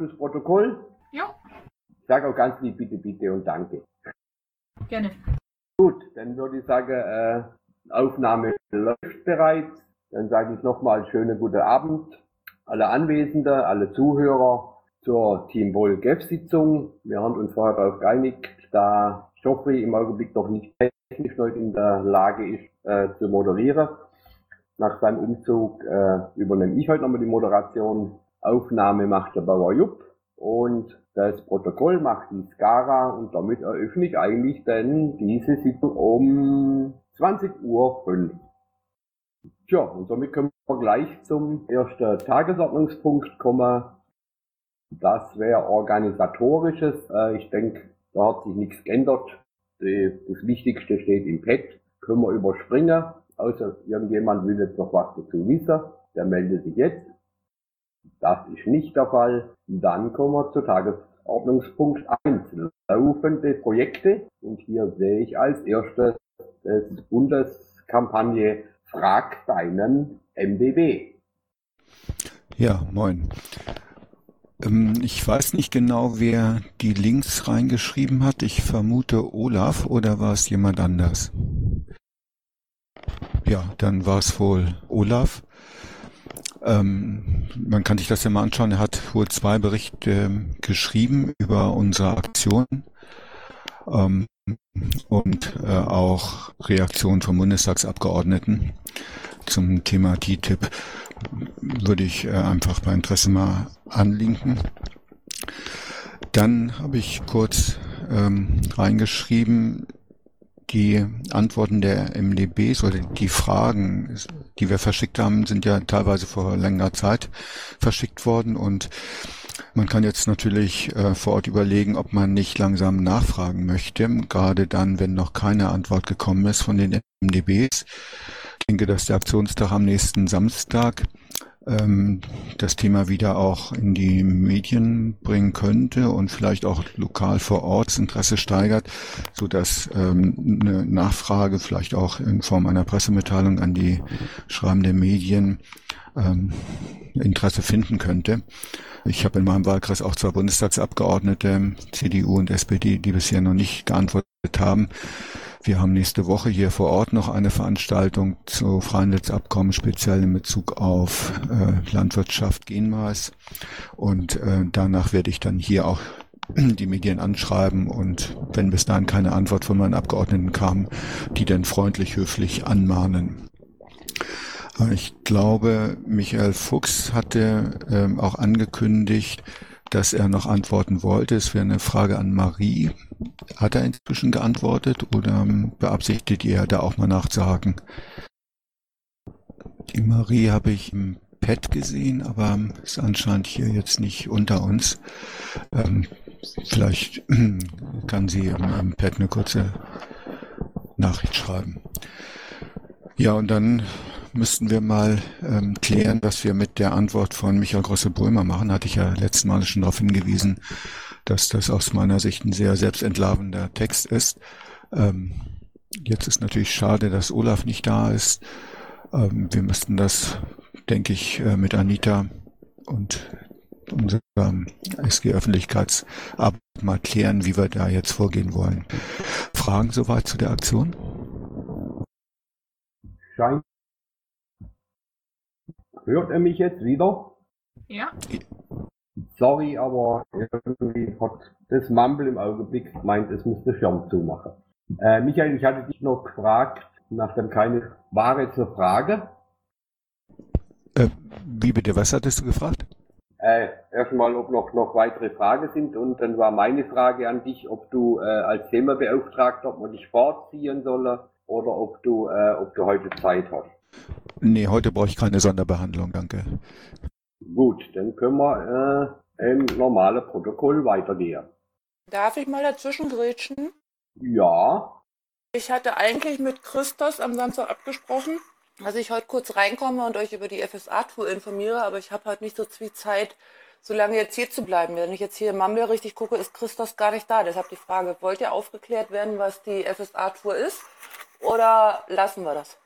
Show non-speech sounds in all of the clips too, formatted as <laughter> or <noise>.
Das Protokoll? Ja. Ich sage auch ganz lieb bitte, bitte und danke. Gerne. Gut, dann würde ich sagen, äh, Aufnahme läuft bereits. Dann sage ich nochmal schönen guten Abend alle Anwesenden, alle Zuhörer zur Team Wohl GEF Sitzung. Wir haben uns vorher darauf geeinigt, da Joffrey im Augenblick noch nicht technisch noch in der Lage ist, äh, zu moderieren. Nach seinem Umzug äh, übernehme ich heute nochmal die Moderation. Aufnahme macht der Bauer Jupp und das Protokoll macht die Skara und damit eröffne ich eigentlich dann diese Sitzung um 20.05 Uhr. Tja, und somit können wir gleich zum ersten Tagesordnungspunkt kommen. Das wäre organisatorisches. Äh, ich denke, da hat sich nichts geändert. Das Wichtigste steht im Pad. Können wir überspringen. Außer irgendjemand will jetzt noch was dazu wissen. Der meldet sich jetzt. Das ist nicht der Fall. Dann kommen wir zu Tagesordnungspunkt 1. Laufende Projekte. Und hier sehe ich als erstes das Bundeskampagne Frag deinen MBB. Ja, moin. Ähm, ich weiß nicht genau, wer die Links reingeschrieben hat. Ich vermute Olaf oder war es jemand anders? Ja, dann war es wohl Olaf. Ähm, man kann sich das ja mal anschauen. Er hat wohl zwei Berichte ähm, geschrieben über unsere Aktion ähm, und äh, auch Reaktionen von Bundestagsabgeordneten zum Thema TTIP würde ich äh, einfach bei Interesse mal anlinken. Dann habe ich kurz ähm, reingeschrieben, die Antworten der MDBs oder die Fragen, die wir verschickt haben, sind ja teilweise vor längerer Zeit verschickt worden und man kann jetzt natürlich äh, vor Ort überlegen, ob man nicht langsam nachfragen möchte, gerade dann, wenn noch keine Antwort gekommen ist von den MDBs. Ich denke, dass der Aktionstag am nächsten Samstag ähm, das Thema wieder auch in die Medien bringen könnte und vielleicht auch lokal vor Ort Interesse steigert, so dass ähm, eine Nachfrage vielleicht auch in Form einer Pressemitteilung an die schreibenden Medien ähm, Interesse finden könnte. Ich habe in meinem Wahlkreis auch zwei Bundestagsabgeordnete, CDU und SPD, die bisher noch nicht geantwortet haben. Wir haben nächste Woche hier vor Ort noch eine Veranstaltung zu Freihandelsabkommen, speziell in Bezug auf äh, Landwirtschaft, Genmaß. Und äh, danach werde ich dann hier auch <clears throat> die Medien anschreiben und wenn bis dahin keine Antwort von meinen Abgeordneten kam, die dann freundlich, höflich anmahnen. Ich glaube, Michael Fuchs hatte ähm, auch angekündigt, dass er noch antworten wollte. Es wäre eine Frage an Marie. Hat er inzwischen geantwortet oder beabsichtigt ihr da auch mal nachzuhaken? Die Marie habe ich im Pad gesehen, aber ist anscheinend hier jetzt nicht unter uns. Ähm, vielleicht <clears throat> kann sie im Pad eine kurze Nachricht schreiben. Ja, und dann müssten wir mal ähm, klären, was wir mit der Antwort von Michael Grosse-Brömer machen. Hatte ich ja letztes Mal schon darauf hingewiesen, dass das aus meiner Sicht ein sehr selbstentlarvender Text ist. Ähm, jetzt ist natürlich schade, dass Olaf nicht da ist. Ähm, wir müssten das, denke ich, äh, mit Anita und unserer SG-Öffentlichkeitsarbeit mal klären, wie wir da jetzt vorgehen wollen. Fragen soweit zu der Aktion? Scheint Hört er mich jetzt wieder? Ja. Sorry, aber irgendwie hat das Mumble im Augenblick gemeint, es müsste Schirm zumachen. Äh, Michael, ich hatte dich noch gefragt, nachdem keine Ware zur Frage. Äh, wie bitte, was hattest du gefragt? Äh, erstmal, ob noch, noch weitere Fragen sind und dann war meine Frage an dich, ob du äh, als Themabeauftragter, ob man dich vorziehen soll oder ob du, äh, ob du heute Zeit hast. Nee, heute brauche ich keine Sonderbehandlung, danke. Gut, dann können wir äh, im normalen Protokoll weitergehen. Darf ich mal dazwischen grätschen? Ja. Ich hatte eigentlich mit Christos am Samstag abgesprochen, dass ich heute kurz reinkomme und euch über die FSA-Tour informiere, aber ich habe heute nicht so viel Zeit, so lange jetzt hier zu bleiben. Wenn ich jetzt hier im Mumble richtig gucke, ist Christos gar nicht da. Deshalb die Frage, wollt ihr aufgeklärt werden, was die FSA-Tour ist oder lassen wir das?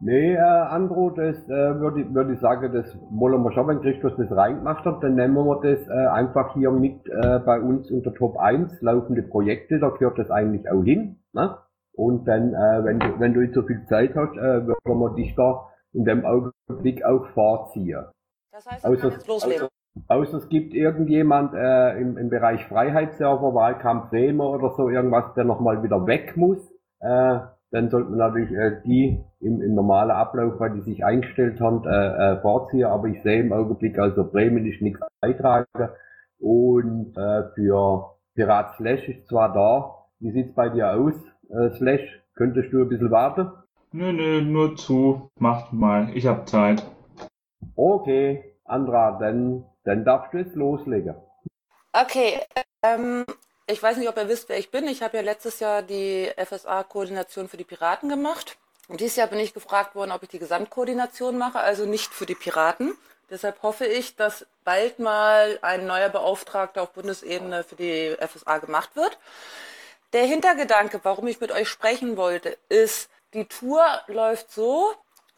Nee, äh, Andro, das äh, würde ich, würd ich sagen, das wollen wir schon, wenn Christus das reingemacht hat, dann nehmen wir das äh, einfach hier mit äh, bei uns unter Top 1 laufende Projekte, da gehört das eigentlich auch hin. Ne? Und dann, äh, wenn, du, wenn du jetzt so viel Zeit hast, äh, würden wir dich da in dem Augenblick auch vorziehen. Das heißt, ich kann jetzt loslegen. Außer es gibt irgendjemand äh, im, im Bereich Freiheitsserver, Wahlkampf Bremer oder so irgendwas, der nochmal wieder weg muss. Äh, dann sollte man natürlich äh, die im, im normalen Ablauf, weil die sich eingestellt haben, äh, äh, vorziehen. Aber ich sehe im Augenblick, also Bremen ist nichts beitragen. Und äh, für Pirat Slash ist zwar da. Wie sieht's bei dir aus, äh, Slash? Könntest du ein bisschen warten? Nö, nö, nur zu. Macht mal. Ich hab Zeit. Okay, Andra, dann, dann darfst du jetzt loslegen. Okay, ähm, ich weiß nicht, ob ihr wisst, wer ich bin. Ich habe ja letztes Jahr die FSA-Koordination für die Piraten gemacht. Und dieses Jahr bin ich gefragt worden, ob ich die Gesamtkoordination mache, also nicht für die Piraten. Deshalb hoffe ich, dass bald mal ein neuer Beauftragter auf Bundesebene für die FSA gemacht wird. Der Hintergedanke, warum ich mit euch sprechen wollte, ist, die Tour läuft so,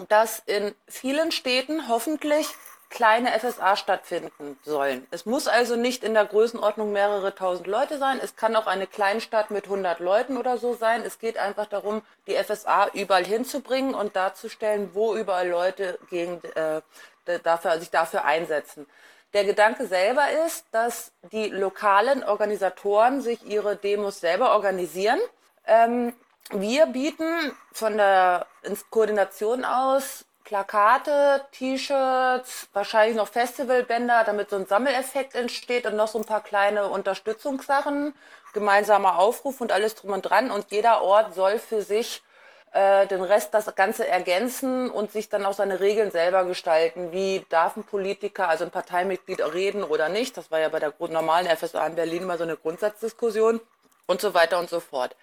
dass in vielen Städten hoffentlich kleine FSA stattfinden sollen. Es muss also nicht in der Größenordnung mehrere tausend Leute sein. Es kann auch eine Kleinstadt mit 100 Leuten oder so sein. Es geht einfach darum, die FSA überall hinzubringen und darzustellen, wo überall Leute gegen, äh, dafür, sich dafür einsetzen. Der Gedanke selber ist, dass die lokalen Organisatoren sich ihre Demos selber organisieren. Ähm, wir bieten von der Koordination aus Plakate, T-Shirts, wahrscheinlich noch Festivalbänder, damit so ein Sammeleffekt entsteht und noch so ein paar kleine Unterstützungssachen, gemeinsamer Aufruf und alles drum und dran. Und jeder Ort soll für sich äh, den Rest das Ganze ergänzen und sich dann auch seine Regeln selber gestalten. Wie darf ein Politiker, also ein Parteimitglied reden oder nicht? Das war ja bei der normalen FSA in Berlin mal so eine Grundsatzdiskussion und so weiter und so fort.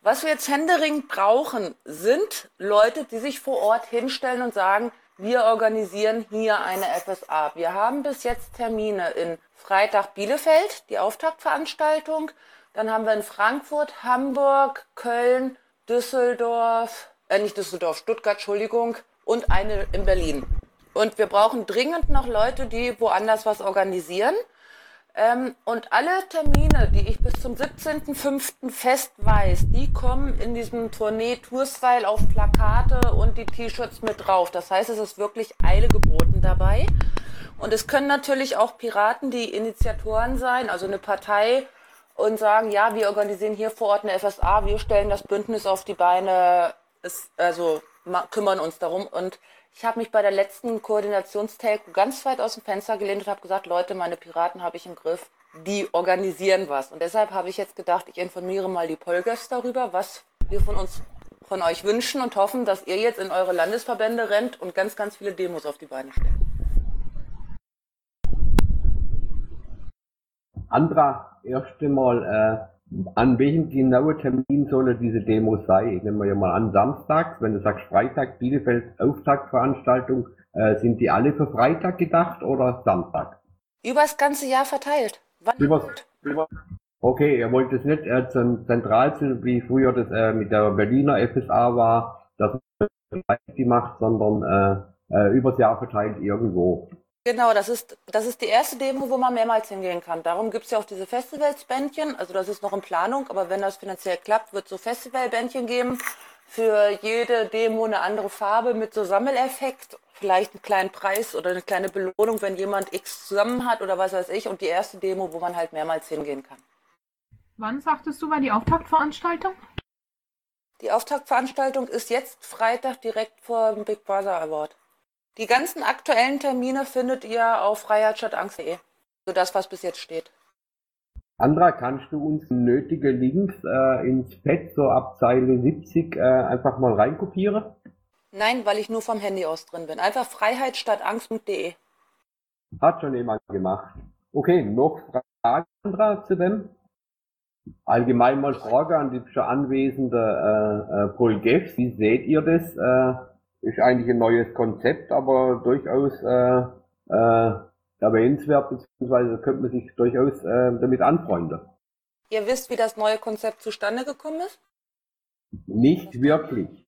Was wir jetzt händeringend brauchen, sind Leute, die sich vor Ort hinstellen und sagen, wir organisieren hier eine FSA. Wir haben bis jetzt Termine in Freitag Bielefeld, die Auftaktveranstaltung. Dann haben wir in Frankfurt, Hamburg, Köln, Düsseldorf, äh nicht Düsseldorf, Stuttgart, Entschuldigung, und eine in Berlin. Und wir brauchen dringend noch Leute, die woanders was organisieren. Ähm, und alle Termine, die ich bis zum 17.05. fest weiß, die kommen in diesem Tournee-Tour-Style auf Plakate und die T-Shirts mit drauf. Das heißt, es ist wirklich Eile geboten dabei. Und es können natürlich auch Piraten, die Initiatoren sein, also eine Partei, und sagen, ja, wir organisieren hier vor Ort eine FSA, wir stellen das Bündnis auf die Beine, ist, also kümmern uns darum. Und ich habe mich bei der letzten Koordinationstelco ganz weit aus dem Fenster gelehnt und habe gesagt, Leute, meine Piraten habe ich im Griff, die organisieren was. Und deshalb habe ich jetzt gedacht, ich informiere mal die Polgers darüber, was wir von uns von euch wünschen und hoffen, dass ihr jetzt in eure Landesverbände rennt und ganz, ganz viele Demos auf die Beine stellt. Andra, erst einmal, äh, an welchem genauen Termin soll diese Demo sein? Ich nehme ja mal an, samstags, wenn du sagst Freitag, Bielefeld, Auftaktveranstaltung, äh, sind die alle für Freitag gedacht oder Samstag? Übers ganze Jahr verteilt. Wann Übers, über, okay, ihr wollt es nicht äh, zentral sind, wie früher das äh, mit der Berliner FSA war, dass man die macht, sondern äh, äh, übers Jahr verteilt irgendwo. Genau, das ist, das ist die erste Demo, wo man mehrmals hingehen kann. Darum gibt es ja auch diese Festivalsbändchen. Also das ist noch in Planung, aber wenn das finanziell klappt, wird es so Festivalbändchen geben. Für jede Demo eine andere Farbe mit so Sammeleffekt. Vielleicht einen kleinen Preis oder eine kleine Belohnung, wenn jemand X zusammen hat oder was weiß ich. Und die erste Demo, wo man halt mehrmals hingehen kann. Wann sagtest du, war die Auftaktveranstaltung? Die Auftaktveranstaltung ist jetzt Freitag direkt vor dem Big Brother Award. Die ganzen aktuellen Termine findet ihr auf freiheitsstadtangst.de. So das, was bis jetzt steht. Andra, kannst du uns nötige Links äh, ins Pad so ab Zeile 70 äh, einfach mal reinkopieren? Nein, weil ich nur vom Handy aus drin bin. Einfach freiheitsstadtangst.de. Hat schon jemand gemacht. Okay, noch Fragen, Andra, zu dem? Allgemein mal Frage an die schon anwesende äh, äh, Paul Geff. Wie seht ihr das? Äh, ist eigentlich ein neues Konzept, aber durchaus äh, äh, erwähnenswert, beziehungsweise könnte man sich durchaus äh, damit anfreunden. Ihr wisst, wie das neue Konzept zustande gekommen ist? Nicht wirklich.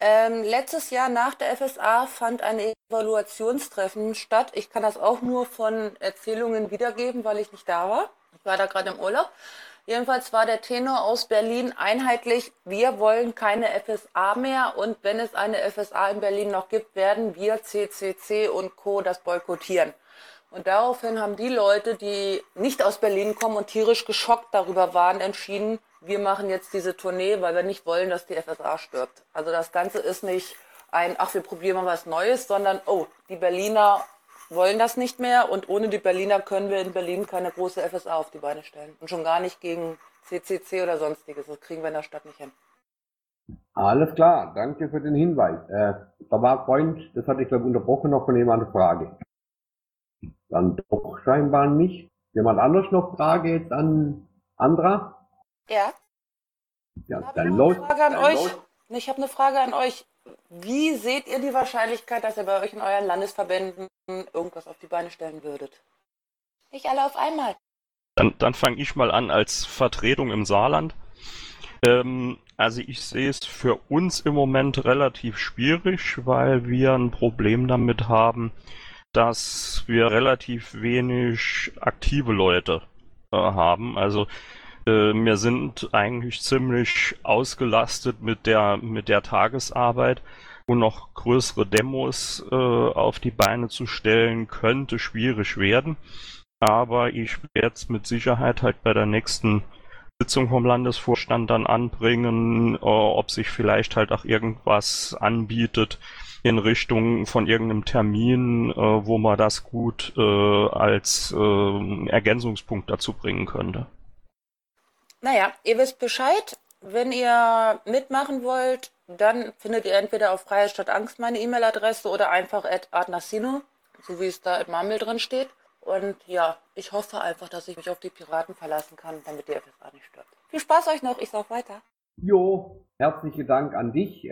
Ähm, letztes Jahr nach der FSA fand ein Evaluationstreffen statt. Ich kann das auch nur von Erzählungen wiedergeben, weil ich nicht da war. Ich war da gerade im Urlaub. Jedenfalls war der Tenor aus Berlin einheitlich, wir wollen keine FSA mehr und wenn es eine FSA in Berlin noch gibt, werden wir CCC und Co. das boykottieren. Und daraufhin haben die Leute, die nicht aus Berlin kommen und tierisch geschockt darüber waren, entschieden, wir machen jetzt diese Tournee, weil wir nicht wollen, dass die FSA stirbt. Also das Ganze ist nicht ein, ach, wir probieren mal was Neues, sondern, oh, die Berliner wollen das nicht mehr und ohne die Berliner können wir in Berlin keine große FSA auf die Beine stellen. Und schon gar nicht gegen CCC oder sonstiges. Das kriegen wir in der Stadt nicht hin. Alles klar, danke für den Hinweis. Äh, da war Freund, das hatte ich glaube unterbrochen, noch von jemand eine Frage. Dann doch scheinbar nicht. Jemand anders noch Frage jetzt an Andra? Ja. Ja, Hab dann ich los. eine Frage an dann euch. los. Ich habe eine Frage an euch. Wie seht ihr die Wahrscheinlichkeit, dass ihr bei euch in euren Landesverbänden irgendwas auf die Beine stellen würdet? Nicht alle auf einmal. Dann, dann fange ich mal an als Vertretung im Saarland. Ähm, also ich sehe es für uns im Moment relativ schwierig, weil wir ein Problem damit haben, dass wir relativ wenig aktive Leute äh, haben. Also wir sind eigentlich ziemlich ausgelastet mit der mit der Tagesarbeit und noch größere Demos äh, auf die Beine zu stellen könnte schwierig werden. Aber ich werde es mit Sicherheit halt bei der nächsten Sitzung vom Landesvorstand dann anbringen, äh, ob sich vielleicht halt auch irgendwas anbietet in Richtung von irgendeinem Termin, äh, wo man das gut äh, als äh, Ergänzungspunkt dazu bringen könnte. Naja, ihr wisst Bescheid. Wenn ihr mitmachen wollt, dann findet ihr entweder auf Freiheit statt Angst meine E-Mail-Adresse oder einfach at adnasino, so wie es da im Mammel drin steht. Und ja, ich hoffe einfach, dass ich mich auf die Piraten verlassen kann, damit die FSA nicht stirbt. Viel Spaß euch noch, ich sag weiter. Jo, herzlichen Dank an dich. Äh,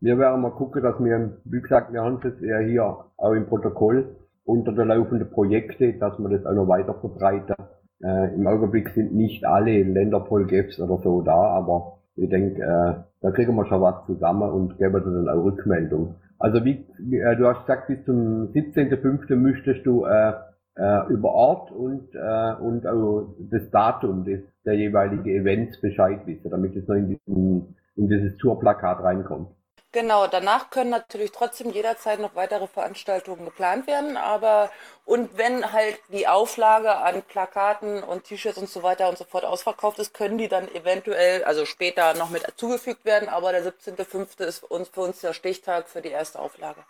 wir werden mal gucken, dass wir, wie gesagt, wir haben es ja hier auch im Protokoll unter der laufenden Projekte, dass wir das auch noch weiter verbreiten. Äh, Im Augenblick sind nicht alle Länder voll GEFs oder so da, aber ich denke, äh, da kriegen wir schon was zusammen und geben dann auch Rückmeldung. Also wie, wie äh, du hast gesagt, bis zum 17.05. müsstest du äh, äh, über Ort und, äh, und auch das Datum des, der jeweiligen Events Bescheid wissen, damit es noch in, diesen, in dieses Tourplakat reinkommt. Genau, danach können natürlich trotzdem jederzeit noch weitere Veranstaltungen geplant werden, aber und wenn halt die Auflage an Plakaten und T-Shirts und so weiter und so fort ausverkauft ist, können die dann eventuell, also später noch mit zugefügt werden, aber der 17.05. ist uns, für uns der Stichtag für die erste Auflage.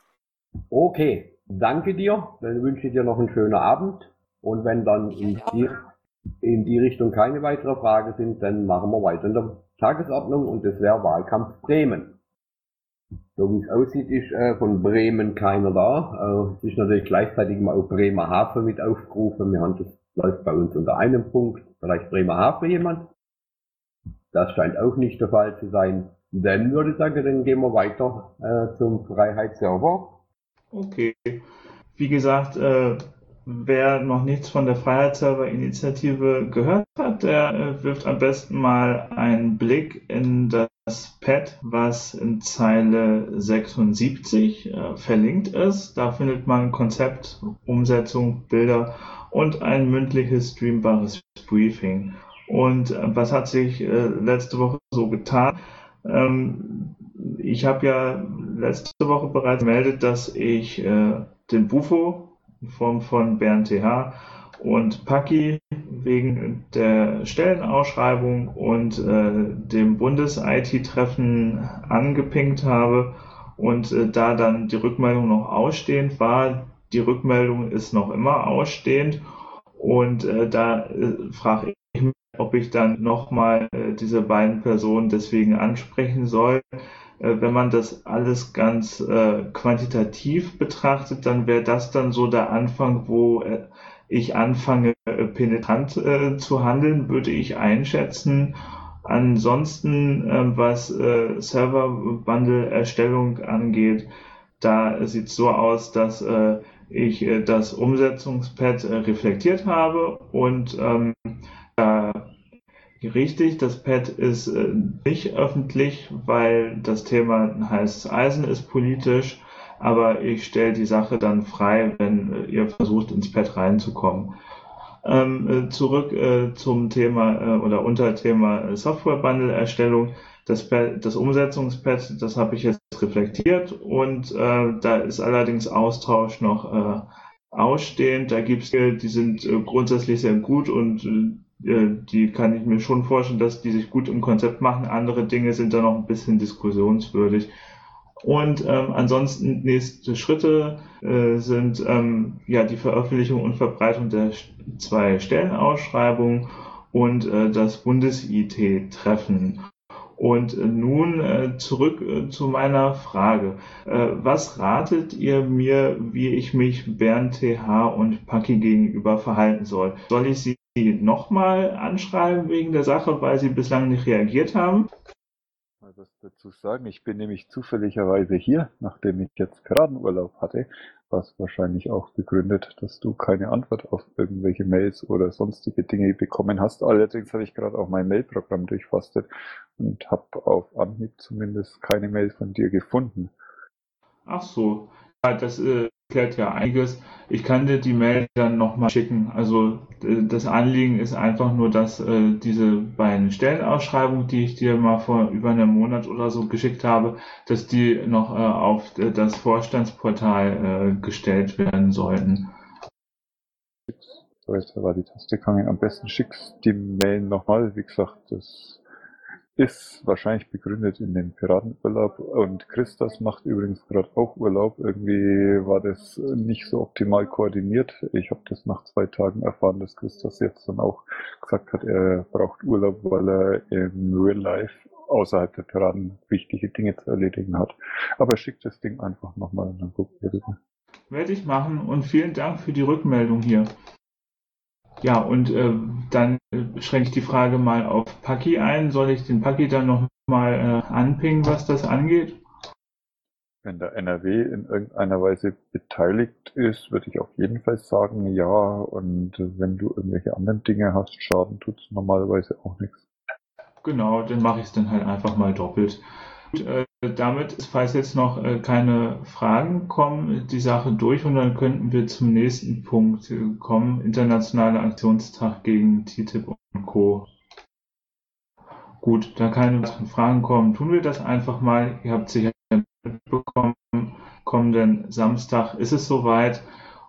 Okay, danke dir. Dann wünsche ich dir noch einen schönen Abend. Und wenn dann in die, in die Richtung keine weitere Fragen sind, dann machen wir weiter in der Tagesordnung und das wäre Wahlkampf Bremen. So wie es aussieht, ist äh, von Bremen keiner da. Äh, es ist natürlich gleichzeitig mal auch Bremerhaven mit aufgerufen. Wir haben das läuft bei uns unter einem Punkt. Vielleicht Bremerhaven jemand. Das scheint auch nicht der Fall zu sein. Dann würde ich sagen, dann gehen wir weiter äh, zum Freiheitsserver. Okay. Wie gesagt, äh, wer noch nichts von der Freiheitsserver-Initiative gehört hat, der äh, wirft am besten mal einen Blick in das Pad, was in Zeile 76 äh, verlinkt ist. Da findet man Konzept, Umsetzung, Bilder und ein mündliches streambares Briefing. Und äh, was hat sich äh, letzte Woche so getan? Ähm, ich habe ja letzte Woche bereits gemeldet, dass ich äh, den Bufo in Form von Bernd TH und Paki wegen der Stellenausschreibung und äh, dem Bundes-IT-Treffen angepinkt habe und äh, da dann die Rückmeldung noch ausstehend war. Die Rückmeldung ist noch immer ausstehend und äh, da äh, frage ich mich, ob ich dann nochmal äh, diese beiden Personen deswegen ansprechen soll. Äh, wenn man das alles ganz äh, quantitativ betrachtet, dann wäre das dann so der Anfang, wo äh, ich anfange, äh, penetrant äh, zu handeln, würde ich einschätzen. Ansonsten, äh, was äh, Server-Bundle-Erstellung angeht, da sieht es so aus, dass äh, ich das Umsetzungspad reflektiert habe und ähm, da richtig, das Pad ist äh, nicht öffentlich, weil das Thema heißes Eisen ist politisch, aber ich stelle die Sache dann frei, wenn äh, ihr versucht, ins Pad reinzukommen. Ähm, äh, zurück äh, zum Thema äh, oder Unterthema Software-Bundle-Erstellung. Das, das Umsetzungspad, das habe ich jetzt reflektiert und da ist allerdings Austausch noch ausstehend. Da gibt es, die sind grundsätzlich sehr gut und die kann ich mir schon vorstellen, dass die sich gut im Konzept machen. Andere Dinge sind da noch ein bisschen diskussionswürdig. Und ähm, ansonsten nächste Schritte äh, sind ähm, ja die Veröffentlichung und Verbreitung der zwei Stellenausschreibungen und äh, das Bundes-IT-Treffen. Und äh, nun äh, zurück äh, zu meiner Frage. Äh, was ratet ihr mir, wie ich mich Bernd TH und Paki gegenüber verhalten soll? Soll ich sie nochmal anschreiben wegen der Sache, weil sie bislang nicht reagiert haben? was dazu sagen. Ich bin nämlich zufälligerweise hier, nachdem ich jetzt Piratenurlaub hatte, was wahrscheinlich auch begründet, dass du keine Antwort auf irgendwelche Mails oder sonstige Dinge bekommen hast. Allerdings habe ich gerade auch mein Mailprogramm durchforstet und habe auf Anhieb zumindest keine Mail von dir gefunden. Ach so, ja, das äh, erklärt ja einiges. Ich kann dir die Mail dann nochmal schicken. Also das Anliegen ist einfach nur, dass äh, diese beiden Stellenausschreibungen, die ich dir mal vor über einem Monat oder so geschickt habe, dass die noch äh, auf das Vorstandsportal äh, gestellt werden sollten. So, jetzt war die Taste gegangen. Am besten schickst die Mail nochmal. Wie gesagt, das ist wahrscheinlich begründet in dem Piratenurlaub und Christas macht übrigens gerade auch Urlaub. Irgendwie war das nicht so optimal koordiniert. Ich habe das nach zwei Tagen erfahren, dass Christas jetzt dann auch gesagt hat, er braucht Urlaub, weil er im Real Life außerhalb der Piraten wichtige Dinge zu erledigen hat. Aber schickt das Ding einfach nochmal und dann gucken wir rüber. Werde ich machen und vielen Dank für die Rückmeldung hier. Ja, und äh, dann äh, schränke ich die Frage mal auf Paki ein. Soll ich den Paki dann noch mal äh, anpingen, was das angeht? Wenn der NRW in irgendeiner Weise beteiligt ist, würde ich auf jeden Fall sagen, ja. Und wenn du irgendwelche anderen Dinge hast, Schaden tut es normalerweise auch nichts. Genau, dann mache ich es dann halt einfach mal doppelt. Äh, damit, falls jetzt noch äh, keine Fragen kommen, die Sache durch und dann könnten wir zum nächsten Punkt äh, kommen. Internationaler Aktionstag gegen TTIP und Co. Gut, da keine weiteren Fragen kommen, tun wir das einfach mal. Ihr habt sicher mitbekommen, kommenden Samstag ist es soweit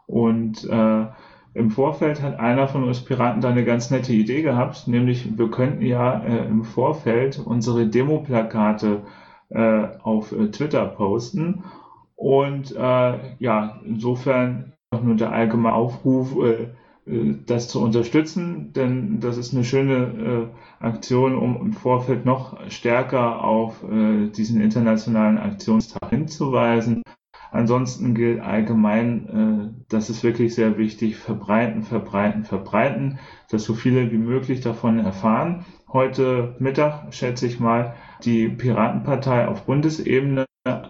und äh, im Vorfeld hat einer von uns Piraten da eine ganz nette Idee gehabt, nämlich wir könnten ja äh, im Vorfeld unsere Demo-Plakate äh, auf äh, Twitter posten. Und äh, ja, insofern nur der allgemeine Aufruf, äh, äh, das zu unterstützen, denn das ist eine schöne Aktion, um im Vorfeld noch stärker auf diesen internationalen Aktionstag hinzuweisen. Ansonsten gilt allgemein, das ist wirklich sehr wichtig, verbreiten, verbreiten, verbreiten, dass so viele wie möglich davon erfahren. Heute Mittag, schätze ich mal, die Piratenpartei auf Bundesebene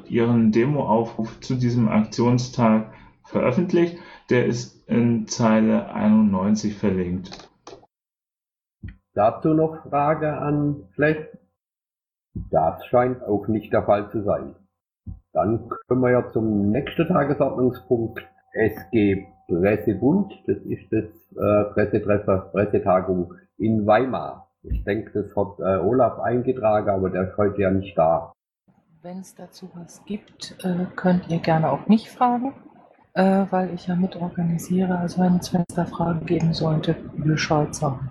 ihren Demoaufruf zu diesem Aktionstag veröffentlicht. Der ist in Zeile 91 verlinkt. Dazu noch Frage an Fleck. Das scheint auch nicht der Fall zu sein. Dann kommen wir ja zum nächsten Tagesordnungspunkt SG Pressebund. Das ist das äh, Pressetreffer, Pressetagung in Weimar. Ich denke, das hat äh, Olaf eingetragen, aber der ist heute ja nicht da. Wenn es dazu was gibt, äh, könnt ihr gerne auch mich fragen, äh, weil ich ja mitorganisiere. Also wenn es da Fragen geben sollte, Bescheid sagen.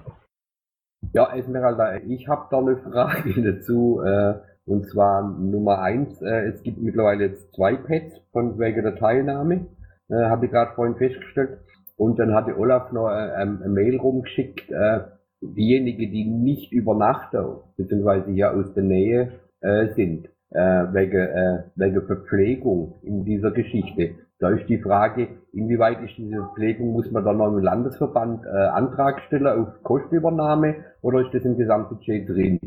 Ja, Esmeralda, ich habe da eine Frage <laughs> dazu. Äh, und zwar Nummer eins, äh, es gibt mittlerweile jetzt zwei Pads von wegen der Teilnahme, äh, habe ich gerade vorhin festgestellt. Und dann hatte Olaf noch eine Mail rumgeschickt, diejenigen, die nicht über Nacht beziehungsweise hier aus der Nähe äh, sind, äh, wegen, äh, wegen Verpflegung in dieser Geschichte. Da ist die Frage, inwieweit ist diese Verpflegung, muss man da noch im Landesverband äh, Antrag stellen auf Kostenübernahme oder ist das im Gesamtbudget drin?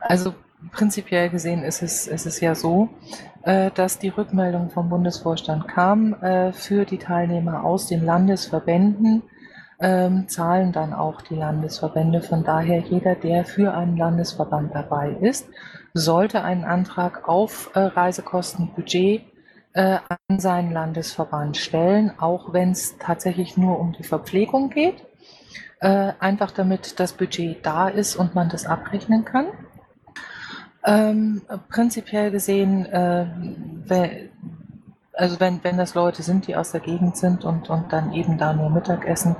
Also prinzipiell gesehen ist es, ist es ja so, äh, dass die Rückmeldung vom Bundesvorstand kam äh, für die Teilnehmer aus den Landesverbänden ähm, zahlen dann auch die Landesverbände. Von daher jeder, der für einen Landesverband dabei ist, sollte einen Antrag auf äh, Reisekostenbudget äh, an seinen Landesverband stellen, auch wenn es tatsächlich nur um die Verpflegung geht. Äh, einfach damit das Budget da ist und man das abrechnen kann. Ähm, prinzipiell gesehen, äh, also wenn, wenn das Leute sind, die aus der Gegend sind und, und dann eben da nur Mittagessen,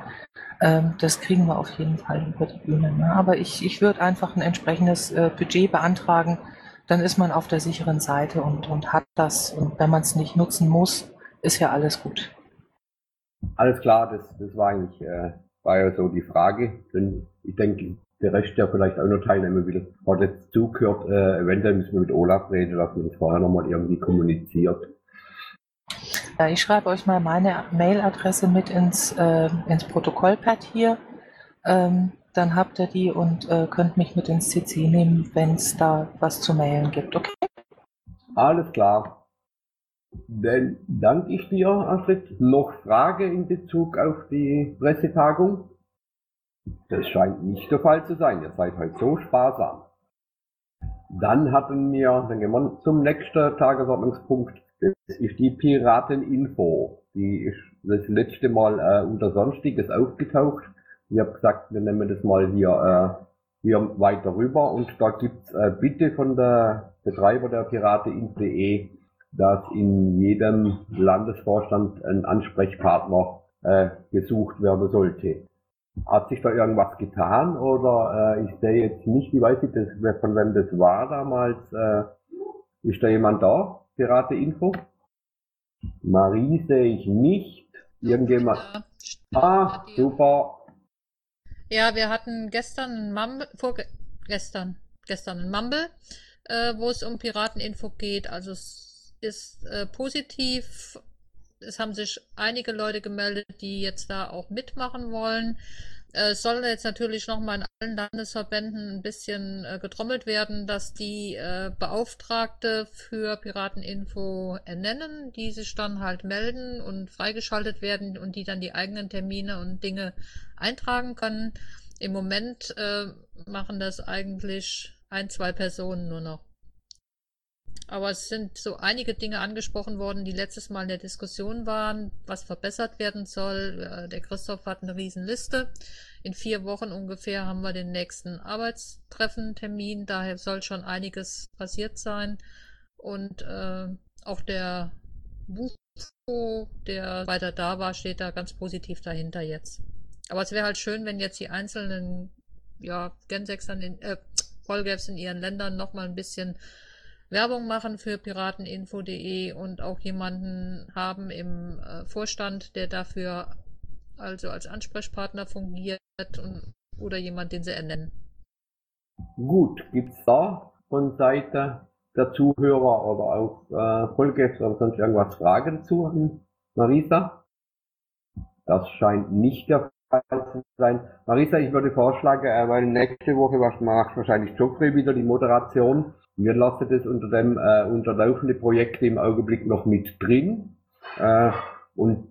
ähm, das kriegen wir auf jeden Fall über die Bühne. Ne? Aber ich, ich würde einfach ein entsprechendes äh, Budget beantragen, dann ist man auf der sicheren Seite und, und hat das. Und wenn man es nicht nutzen muss, ist ja alles gut. Alles klar, das, das war eigentlich äh, war ja so die Frage. Denn ich denke, der Rest, der vielleicht auch noch teilnehmen will, hat jetzt zugehört, äh, eventuell müssen wir mit Olaf reden, dass man das vorher nochmal irgendwie kommuniziert. Ja, ich schreibe euch mal meine Mailadresse mit ins, äh, ins Protokollpad hier. Ähm, dann habt ihr die und äh, könnt mich mit ins CC nehmen, wenn es da was zu mailen gibt, okay? Alles klar. Dann danke ich dir, Astrid. Noch Frage in Bezug auf die Pressetagung? Das scheint nicht der Fall zu sein. Ihr seid heute so sparsam. Dann hatten wir, dann gehen wir zum nächsten Tagesordnungspunkt. Ist die Pirateninfo. Die ist das letzte Mal äh, unter Sonstiges aufgetaucht. Ich habe gesagt, wir nehmen das mal hier, äh, hier weiter rüber und da gibt's äh, Bitte von der Betreiber der Pirateninfo.de, dass in jedem Landesvorstand ein Ansprechpartner äh, gesucht werden sollte. Hat sich da irgendwas getan oder äh, ich sehe jetzt nicht, ich weiß nicht, das, von wem das war damals. Äh, ist da jemand da? Pirate-Info? Marie sehe ich nicht. Irgendjemand. Ah, super. Ja, wir hatten gestern ein Mumble, vorgestern, gestern ein Mumble, äh, wo es um Pirateninfo geht. Also es ist äh, positiv es haben sich einige Leute gemeldet, die jetzt da auch mitmachen wollen. Äh, es soll jetzt natürlich nochmal in allen Landesverbänden ein bisschen äh, getrommelt werden, dass die äh, Beauftragte für Pirateninfo ernennen, die sich dann halt melden und freigeschaltet werden und die dann die eigenen Termine und Dinge eintragen können. Im Moment machen das eigentlich ein, zwei Personen nur noch. Aber es sind so einige Dinge angesprochen worden, die letztes Mal in der Diskussion waren, was verbessert werden soll. Äh, der Christoph hat eine Riesenliste. In vier Wochen ungefähr haben wir den nächsten Arbeitstreffen-Termin. Daher soll schon einiges passiert sein. Und äh, auch der Bufo, der weiter da war, steht da ganz positiv dahinter jetzt. Aber es wäre halt schön, wenn jetzt die einzelnen ja, Gensexern in, äh, Vollgaps in ihren Ländern nochmal ein bisschen Werbung machen für pirateninfo.de und auch jemanden haben im äh, Vorstand, der dafür also als Ansprechpartner fungiert und, oder jemand, den sie ernennen. Gut, gibt's da von Seite der Zuhörer oder auch äh, Vollgäste oder sonst irgendwas Fragen zu Marisa? Das scheint nicht der Fall zu sein. Marisa, ich würde vorschlagen, äh, weil nächste Woche macht wahrscheinlich Joffrey wieder die Moderation. Wir lassen das unter dem äh, unter laufende Projekte im Augenblick noch mit drin. Äh, und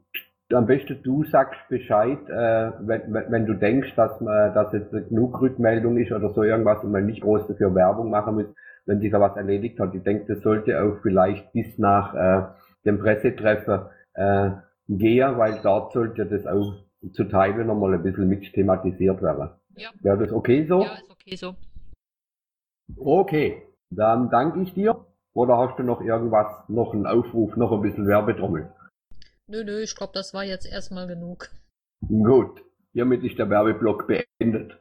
am besten du sagst Bescheid, äh, wenn, wenn du denkst, dass, man, dass jetzt genug Rückmeldung ist oder so irgendwas und man nicht groß dafür Werbung machen muss, wenn sich da was erledigt hat. Ich denke, das sollte auch vielleicht bis nach äh, dem Pressetreffen äh, gehen, weil dort sollte das auch zu Teile nochmal ein bisschen mit thematisiert werden. Ja. Wäre das okay so? Ja, ist okay so. Okay. Dann danke ich dir. Oder hast du noch irgendwas, noch einen Aufruf, noch ein bisschen Werbetrommel? Nö, nö, ich glaube, das war jetzt erstmal genug. Gut, hiermit ist der Werbeblock beendet.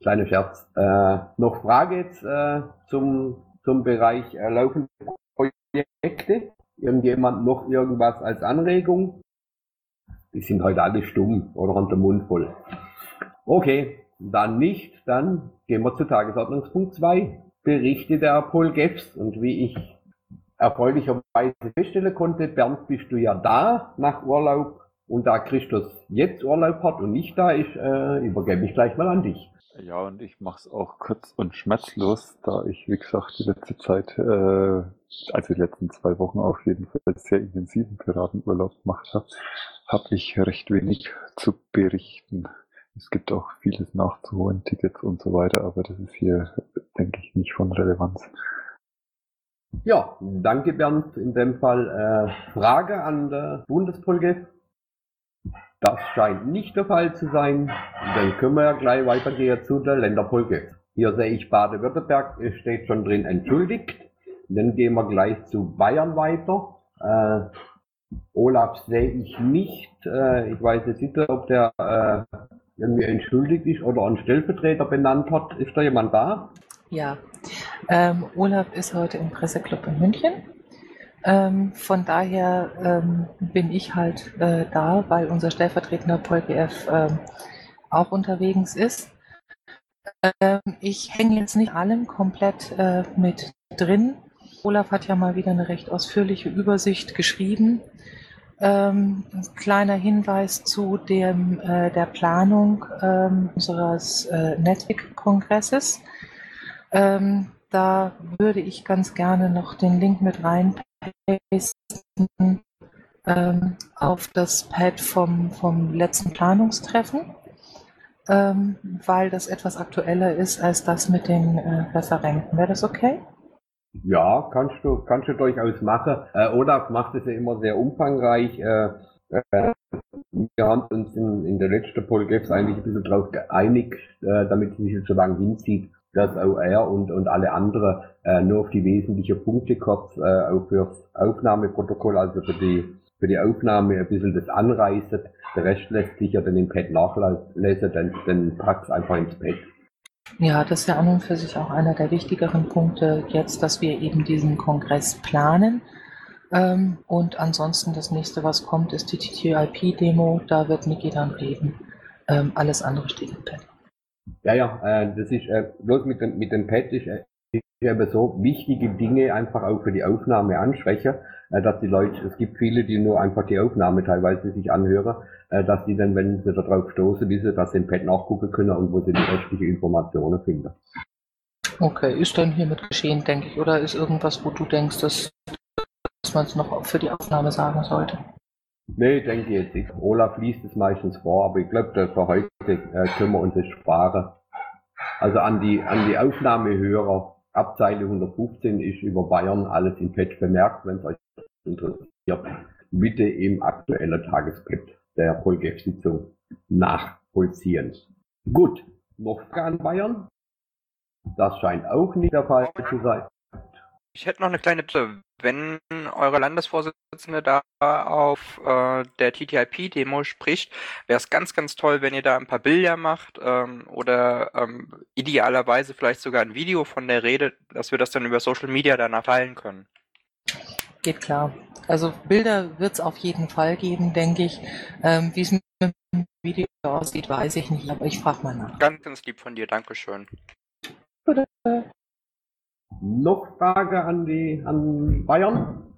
Kleiner Scherz. Äh, noch Frage jetzt äh, zum, zum Bereich äh, laufende Projekte? Irgendjemand noch irgendwas als Anregung? Die sind heute alle stumm oder haben den Mund voll. Okay, dann nicht. Dann gehen wir zu Tagesordnungspunkt 2. Berichte der Paul Gefs. Und wie ich erfreulicherweise feststellen konnte, Bernd, bist du ja da nach Urlaub. Und da Christus jetzt Urlaub hat und nicht da ist, äh, übergebe ich gleich mal an dich. Ja, und ich mache es auch kurz und schmerzlos, da ich, wie gesagt, die letzte Zeit, äh, also die letzten zwei Wochen auf jeden Fall sehr intensiven Piratenurlaub gemacht habe, habe ich recht wenig zu berichten. Es gibt auch vieles nachzuholen, Tickets und so weiter, aber das ist hier, denke ich, nicht von Relevanz. Ja, danke Bernd. In dem Fall äh, Frage an der Bundespolge. Das scheint nicht der Fall zu sein. Dann können wir ja gleich weitergehen zu der Länderfolge. Hier sehe ich Baden-Württemberg, es steht schon drin entschuldigt. Dann gehen wir gleich zu Bayern weiter. Äh, Olaf sehe ich nicht. Äh, ich weiß jetzt nicht, ob der äh, irgendwie entschuldigt ist oder einen Stellvertreter benannt hat. Ist da jemand da? Ja, ähm, Olaf ist heute im Presseclub in München. Ähm, von daher ähm, bin ich halt äh, da, weil unser stellvertretender PolGF ähm, auch unterwegs ist. Ähm, ich hänge jetzt nicht allem komplett äh, mit drin. Olaf hat ja mal wieder eine recht ausführliche Übersicht geschrieben. Ähm, ein kleiner Hinweis zu dem, äh, der Planung ähm, unseres äh, Netwick-Kongresses. Ähm, da würde ich ganz gerne noch den Link mit reinpacken ähm, auf das Pad vom, vom letzten Planungstreffen, ähm, weil das etwas aktueller ist als das mit den äh, Referenten. Wäre das okay? Ja, kannst du, kannst du durchaus machen. Äh, Olaf macht es ja immer sehr umfangreich. Äh, äh, wir haben uns in, in der letzten Polygapes eigentlich ein bisschen darauf geeinigt, äh, damit es nicht so lange hinzieht, dass auch er und, und alle anderen äh, nur auf die wesentlichen Punkte kurz äh, auch fürs Aufnahmeprotokoll, also für die, für die Aufnahme ein bisschen das anreißt. Der Rest lässt sich ja dann im Pad nachlesen, dann, dann pack's einfach ins Pad. Ja, das ist ja an und für sich auch einer der wichtigeren Punkte jetzt, dass wir eben diesen Kongress planen. Ähm, und ansonsten das nächste, was kommt, ist die TTIP-Demo. Da wird Niki dann reden. Ähm, alles andere steht im Pad. Ja, ja, äh, das ist äh, bloß mit dem, mit dem Pad ist, äh, ist eben so wichtige Dinge einfach auch für die Aufnahme ansprechen, äh, dass die Leute, es gibt viele, die nur einfach die Aufnahme teilweise sich anhören, äh, dass die dann, wenn sie darauf stoßen, wissen, dass sie im Pad nachgucken können und wo sie die restlichen Informationen finden. Okay, ist dann hiermit geschehen, denke ich, oder ist irgendwas, wo du denkst, dass, dass man es noch für die Aufnahme sagen sollte? Nee, denke ich jetzt nicht. Olaf liest es meistens vor, aber ich glaube, für heute äh, können wir uns das sparen. Also an die, an die Aufnahmehörer, ab Zeile 115 ist über Bayern alles im Patch bemerkt, wenn es euch interessiert. Bitte im aktuellen Tagespad der Polgef-Sitzung nachvollziehen. Gut, noch Fragen Bayern? Das scheint auch nicht der Fall zu sein. Ich hätte noch eine kleine Bitte. Wenn eure Landesvorsitzende da auf äh, der TTIP-Demo spricht, wäre es ganz, ganz toll, wenn ihr da ein paar Bilder macht ähm, oder ähm, idealerweise vielleicht sogar ein Video von der Rede, dass wir das dann über Social Media danach teilen können. Geht klar. Also Bilder wird es auf jeden Fall geben, denke ich. Ähm, Wie es mit dem Video aussieht, weiß ich nicht, aber ich frage mal nach. Ganz, ganz lieb von dir, Dankeschön. Bitte. Noch Frage an die an Bayern?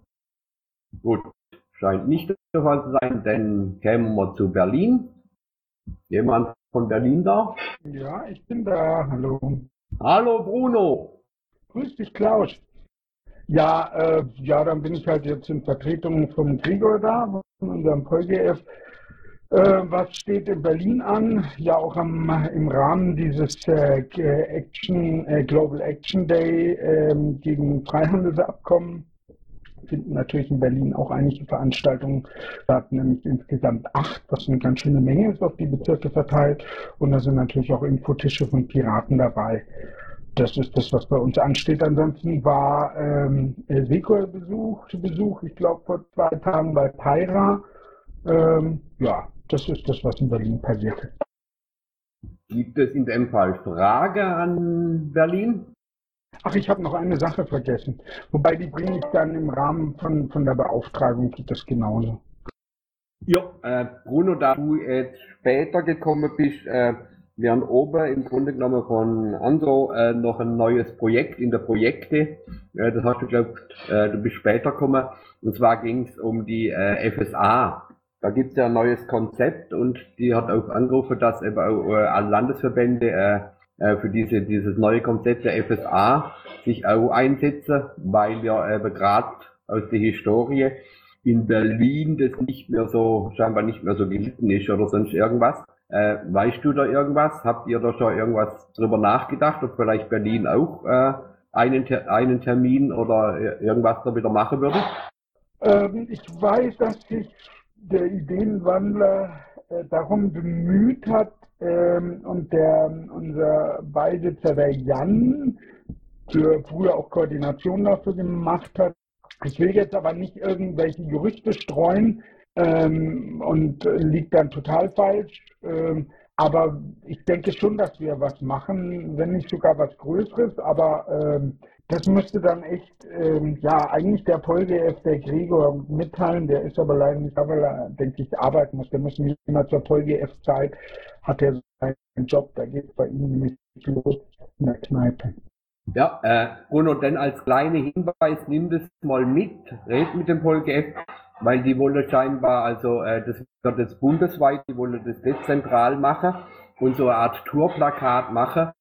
Gut, scheint nicht der Fall zu sein, denn kämen wir zu Berlin. Jemand von Berlin da? Ja, ich bin da. Hallo. Hallo Bruno. Grüß dich, Klaus. Ja, äh, ja, dann bin ich halt jetzt in Vertretung vom Gregor da, von unserem VolGF. Äh, was steht in Berlin an? Ja, auch am, im Rahmen dieses äh, Action, äh, Global Action Day ähm, gegen Freihandelsabkommen finden natürlich in Berlin auch einige Veranstaltungen statt, nämlich insgesamt acht, was eine ganz schöne Menge ist auf die Bezirke verteilt. Und da sind natürlich auch Infotische von Piraten dabei. Das ist das, was bei uns ansteht. Ansonsten war ähm, Seco Besuch, Besuch, ich glaube vor zwei Tagen bei Pyra. Ähm, ja, das ist das, was in Berlin passiert. Gibt es in dem Fall Frage an Berlin? Ach, ich habe noch eine Sache vergessen. Wobei die bringe ich dann im Rahmen von, von der Beauftragung, geht das genauso. Ja, äh, Bruno, da du jetzt später gekommen bist, äh, wir haben oben im Grunde genommen von Andro äh, noch ein neues Projekt in der Projekte. Äh, das hast du glaubt, äh, du bist später gekommen. Und zwar ging es um die äh, FSA. Da gibt's ja ein neues Konzept und die hat auch angerufen, dass eben auch äh, alle Landesverbände äh, äh, für diese, dieses neue Konzept der FSA sich auch einsetzen, weil wir eben gerade aus der Historie in Berlin das nicht mehr so, scheinbar nicht mehr so gelitten ist oder sonst irgendwas. Äh, weißt du da irgendwas? Habt ihr da schon irgendwas drüber nachgedacht, ob vielleicht Berlin auch äh, einen, einen Termin oder irgendwas da wieder machen würde? Ähm, ich weiß, dass sich der Ideenwandler äh, darum bemüht hat ähm, und der unser Beisitzer, der Jan, für früher auch Koordination dafür gemacht hat. Ich will jetzt aber nicht irgendwelche Gerüchte streuen ähm, und liegt dann total falsch. Ähm, aber ich denke schon, dass wir was machen, wenn nicht sogar was Größeres. Aber ähm, das müsste dann echt, ähm, ja, eigentlich der Polgef, der Gregor mitteilen. Der ist aber leider nicht da, weil er, denke ich, arbeiten muss. Der muss nicht immer zur Polgef-Zeit, hat er seinen Job. Da geht es bei ihm nämlich los in der Kneipe. Ja, äh, Bruno, denn als kleiner Hinweis, nimm das mal mit, red mit dem Polgef, weil die wollen scheinbar, also äh, das wird jetzt bundesweit, die wollen das dezentral machen und so eine Art Tourplakat machen.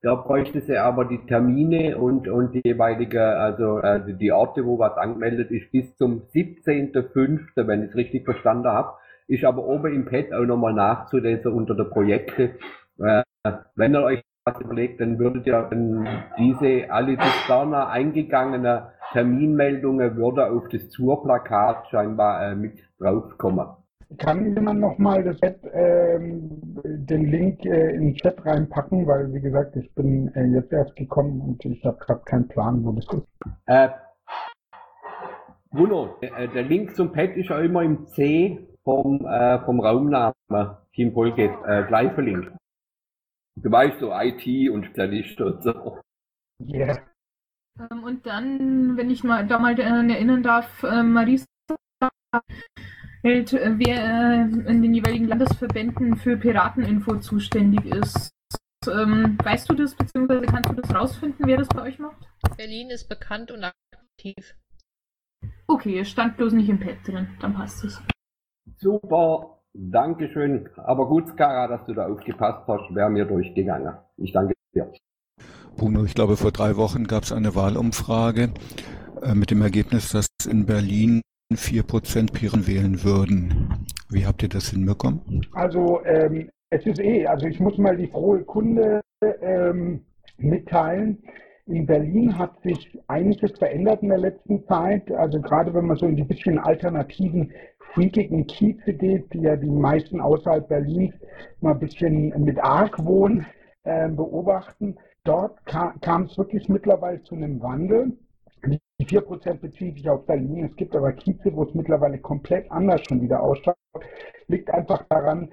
Da bräuchte sie aber die Termine und, und die jeweilige, also äh, die Orte, wo was angemeldet ist, bis zum 17.05., wenn ich es richtig verstanden habe. Ist aber oben im Pad auch nochmal nachzulesen unter der Projekte. Äh, wenn ihr euch was überlegt, dann würdet ihr diese alle bis ferner eingegangene Terminmeldungen würde auf das Tourplakat scheinbar äh, mit draufkommen. Kann jemand nochmal ähm, den Link äh, in den Chat reinpacken, weil wie gesagt, ich bin äh, jetzt erst gekommen und ich habe gerade keinen Plan, wo das ist. Äh, Bruno, der, der Link zum Pad ist ja immer im C vom, äh, vom Raumname Team Polgate, äh, gleich verlinkt. Du weißt so IT und Spezialist und so. Ja. Yeah. Ähm, und dann, wenn ich mal da mal daran erinnern darf, äh, Marisa hält, äh, wer äh, in den jeweiligen Landesverbänden für Pirateninfo zuständig ist. Ähm, weißt du das, beziehungsweise kannst du das rausfinden, wer das bei euch macht? Berlin ist bekannt und aktiv. Okay, es stand bloß nicht im Pad drin, dann passt es. Super, Dankeschön. Aber gut, Skara, dass du da aufgepasst hast, wäre mir durchgegangen. Ich danke dir. Bruno, ich glaube, vor drei Wochen gab es eine Wahlumfrage äh, mit dem Ergebnis, dass in Berlin 4% Piren wählen würden. Wie habt ihr das hinbekommen? Also ähm, es ist eh, also ich muss mal die frohe Kunde ähm, mitteilen. In Berlin hat sich einiges verändert in der letzten Zeit. Also gerade wenn man so in die bisschen alternativen, freakigen Kieze geht, die ja die meisten außerhalb Berlins mal ein bisschen mit Argwohn äh, beobachten. Dort kam es wirklich mittlerweile zu einem Wandel. Die 4% beziehen sich auf Berlin. Es gibt aber Kieze, wo es mittlerweile komplett anders schon wieder ausschaut. Liegt einfach daran,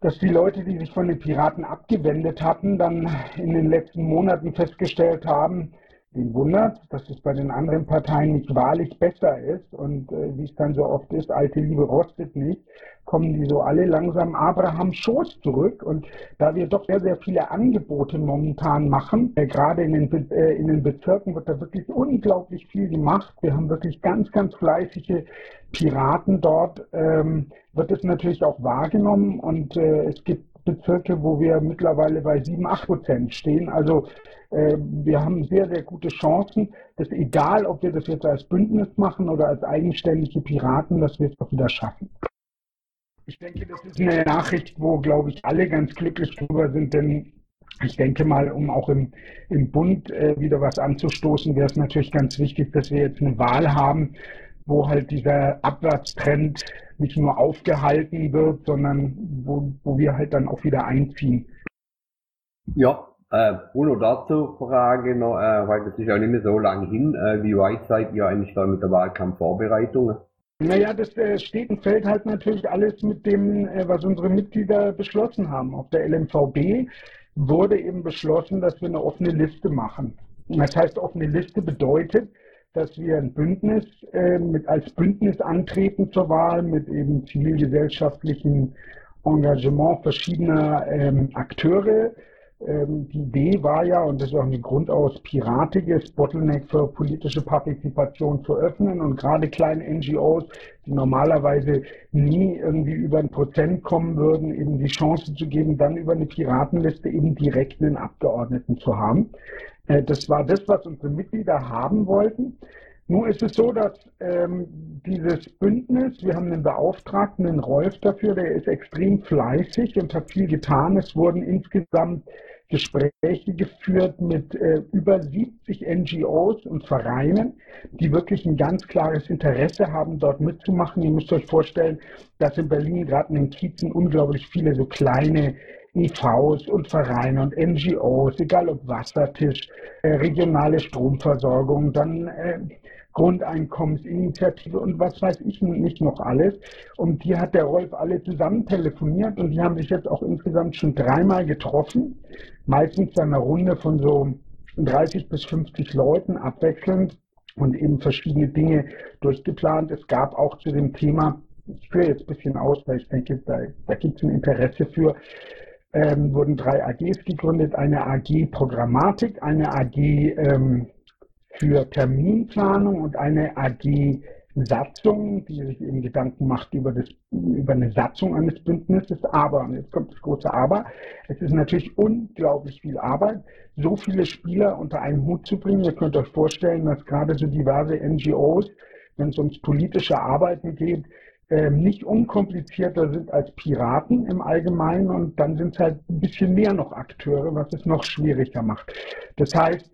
dass die Leute, die sich von den Piraten abgewendet hatten, dann in den letzten Monaten festgestellt haben, den wundert, dass es bei den anderen Parteien nicht wahrlich besser ist. Und äh, wie es dann so oft ist, alte Liebe rostet nicht, kommen die so alle langsam Abraham Schoß zurück. Und da wir doch sehr, sehr viele Angebote momentan machen, äh, gerade in den, äh, in den Bezirken wird da wirklich unglaublich viel gemacht. Wir haben wirklich ganz, ganz fleißige Piraten dort, ähm, wird es natürlich auch wahrgenommen. Und äh, es gibt Bezirke, wo wir mittlerweile bei 7, 8 Prozent stehen. Also äh, wir haben sehr, sehr gute Chancen, dass egal, ob wir das jetzt als Bündnis machen oder als eigenständige Piraten, dass wir es auch wieder schaffen. Ich denke, das ist eine Nachricht, wo, glaube ich, alle ganz glücklich drüber sind, denn ich denke mal, um auch im, im Bund äh, wieder was anzustoßen, wäre es natürlich ganz wichtig, dass wir jetzt eine Wahl haben, wo halt dieser Abwärtstrend nicht nur aufgehalten wird, sondern wo, wo wir halt dann auch wieder einziehen. Ja, äh, Bruno, dazu Frage noch, äh, weil das ist ja nicht mehr so lange hin. Äh, wie weit seid ihr eigentlich da mit der Wahlkampfvorbereitung? Naja, das äh, steht und fällt halt natürlich alles mit dem, äh, was unsere Mitglieder beschlossen haben. Auf der LMVB wurde eben beschlossen, dass wir eine offene Liste machen. Das heißt, offene Liste bedeutet, dass wir ein Bündnis äh, mit als Bündnis antreten zur Wahl mit eben zivilgesellschaftlichen Engagement verschiedener ähm, Akteure Ähm, die Idee war ja, und das ist auch ein grundaus piratiges Bottleneck für politische Partizipation zu öffnen und gerade kleine NGOs, die normalerweise nie irgendwie über ein Prozent kommen würden, eben die Chance zu geben, dann über eine Piratenliste eben direkt einen Abgeordneten zu haben. Äh, das war das, was unsere Mitglieder haben wollten. Nun ist es so, dass ähm, dieses Bündnis, wir haben einen Beauftragten, den Rolf dafür, der ist extrem fleißig und hat viel getan. Es wurden insgesamt Gespräche geführt mit äh, über 70 NGOs und Vereinen, die wirklich ein ganz klares Interesse haben, dort mitzumachen. Ihr müsst euch vorstellen, dass in Berlin gerade in den Kiezen unglaublich viele so kleine EVs und Vereine und NGOs, egal ob Wassertisch, äh, regionale Stromversorgung, dann äh, Grundeinkommensinitiative und was weiß ich nicht noch alles. Und die hat der Rolf alle zusammen telefoniert und die haben sich jetzt auch insgesamt schon dreimal getroffen, meistens in einer Runde von so 30 bis 50 Leuten abwechselnd und eben verschiedene Dinge durchgeplant. Es gab auch zu dem Thema, ich führe jetzt ein bisschen aus, weil ich denke, da, da gibt es ein Interesse für, ähm, wurden drei AGs gegründet, eine AG Programmatik, eine AG ähm, für Terminplanung und eine AG Satzung, die sich eben Gedanken macht über, das, über eine Satzung eines Bündnisses. Aber, und jetzt kommt das große Aber, es ist natürlich unglaublich viel Arbeit, so viele Spieler unter einen Hut zu bringen. Ihr könnt euch vorstellen, dass gerade so diverse NGOs, wenn es ums politische Arbeiten geht, nicht unkomplizierter sind als Piraten im Allgemeinen und dann sind es halt ein bisschen mehr noch Akteure, was es noch schwieriger macht. Das heißt,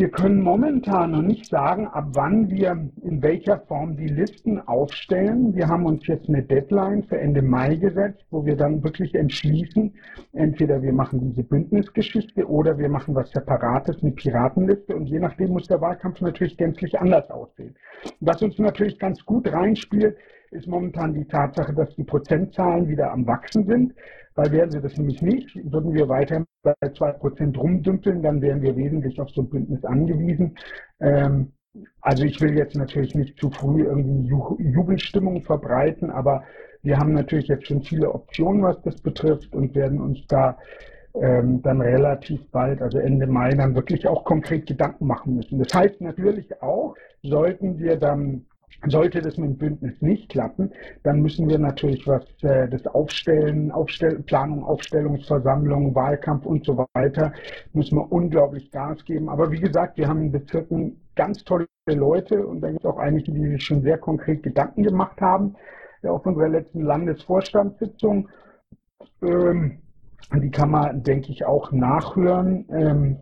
wir können momentan noch nicht sagen, ab wann wir in welcher Form die Listen aufstellen. Wir haben uns jetzt eine Deadline für Ende Mai gesetzt, wo wir dann wirklich entschließen, entweder wir machen diese Bündnisgeschichte oder wir machen was Separates, eine Piratenliste. Und je nachdem muss der Wahlkampf natürlich gänzlich anders aussehen. Was uns natürlich ganz gut reinspielt, ist momentan die Tatsache, dass die Prozentzahlen wieder am Wachsen sind. Weil wären sie das nämlich nicht, würden wir weiter bei 2% rumdümpeln, dann wären wir wesentlich auf so ein Bündnis angewiesen. Ähm, also ich will jetzt natürlich nicht zu früh irgendwie Jubelstimmung verbreiten, aber wir haben natürlich jetzt schon viele Optionen, was das betrifft und werden uns da ähm, dann relativ bald, also Ende Mai, dann wirklich auch konkret Gedanken machen müssen. Das heißt natürlich auch, sollten wir dann sollte das mit dem Bündnis nicht klappen, dann müssen wir natürlich was äh, das Aufstellen, Aufstell Planung, Aufstellungsversammlung, Wahlkampf und so weiter, müssen wir unglaublich Gas geben. Aber wie gesagt, wir haben in Bezirken ganz tolle Leute und da gibt es auch einige, die sich schon sehr konkret Gedanken gemacht haben. Ja, auf unserer letzten Landesvorstandssitzung, ähm, die kann man, denke ich, auch nachhören. Ähm,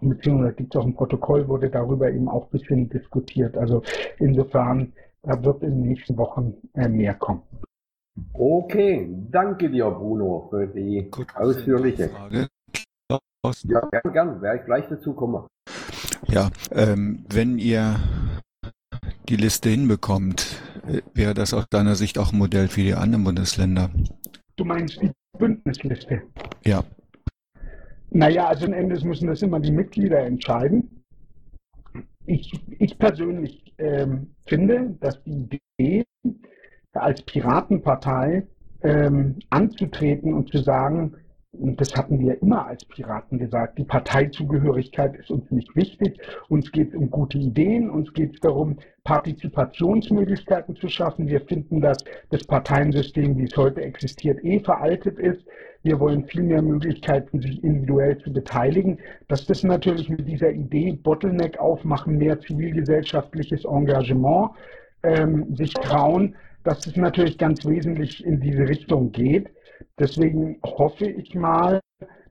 beziehungsweise gibt es auch ein Protokoll, wurde darüber eben auch ein bisschen diskutiert. Also insofern, da wird in den nächsten Wochen äh, mehr kommen. Okay, danke dir, Bruno, für die Gut, ausführliche. Frage. Ja, gern, gern, werde ich gleich dazu kommen. Ja, ähm, wenn ihr die Liste hinbekommt, äh, wäre das aus deiner Sicht auch ein Modell für die anderen Bundesländer? Du meinst die Bündnisliste? Ja. Naja, also im Endes müssen das immer die Mitglieder entscheiden. Ich, ich persönlich ähm, finde, dass die Idee, als Piratenpartei ähm, anzutreten und zu sagen, und das hatten wir immer als Piraten gesagt, die Parteizugehörigkeit ist uns nicht wichtig. Uns geht es um gute Ideen, uns geht es darum, Partizipationsmöglichkeiten zu schaffen. Wir finden, dass das Parteiensystem, wie es heute existiert, eh veraltet ist. Wir wollen viel mehr Möglichkeiten, sich individuell zu beteiligen. Dass das natürlich mit dieser Idee Bottleneck aufmachen, mehr zivilgesellschaftliches Engagement, ähm, sich trauen, dass es natürlich ganz wesentlich in diese Richtung geht. Deswegen hoffe ich mal,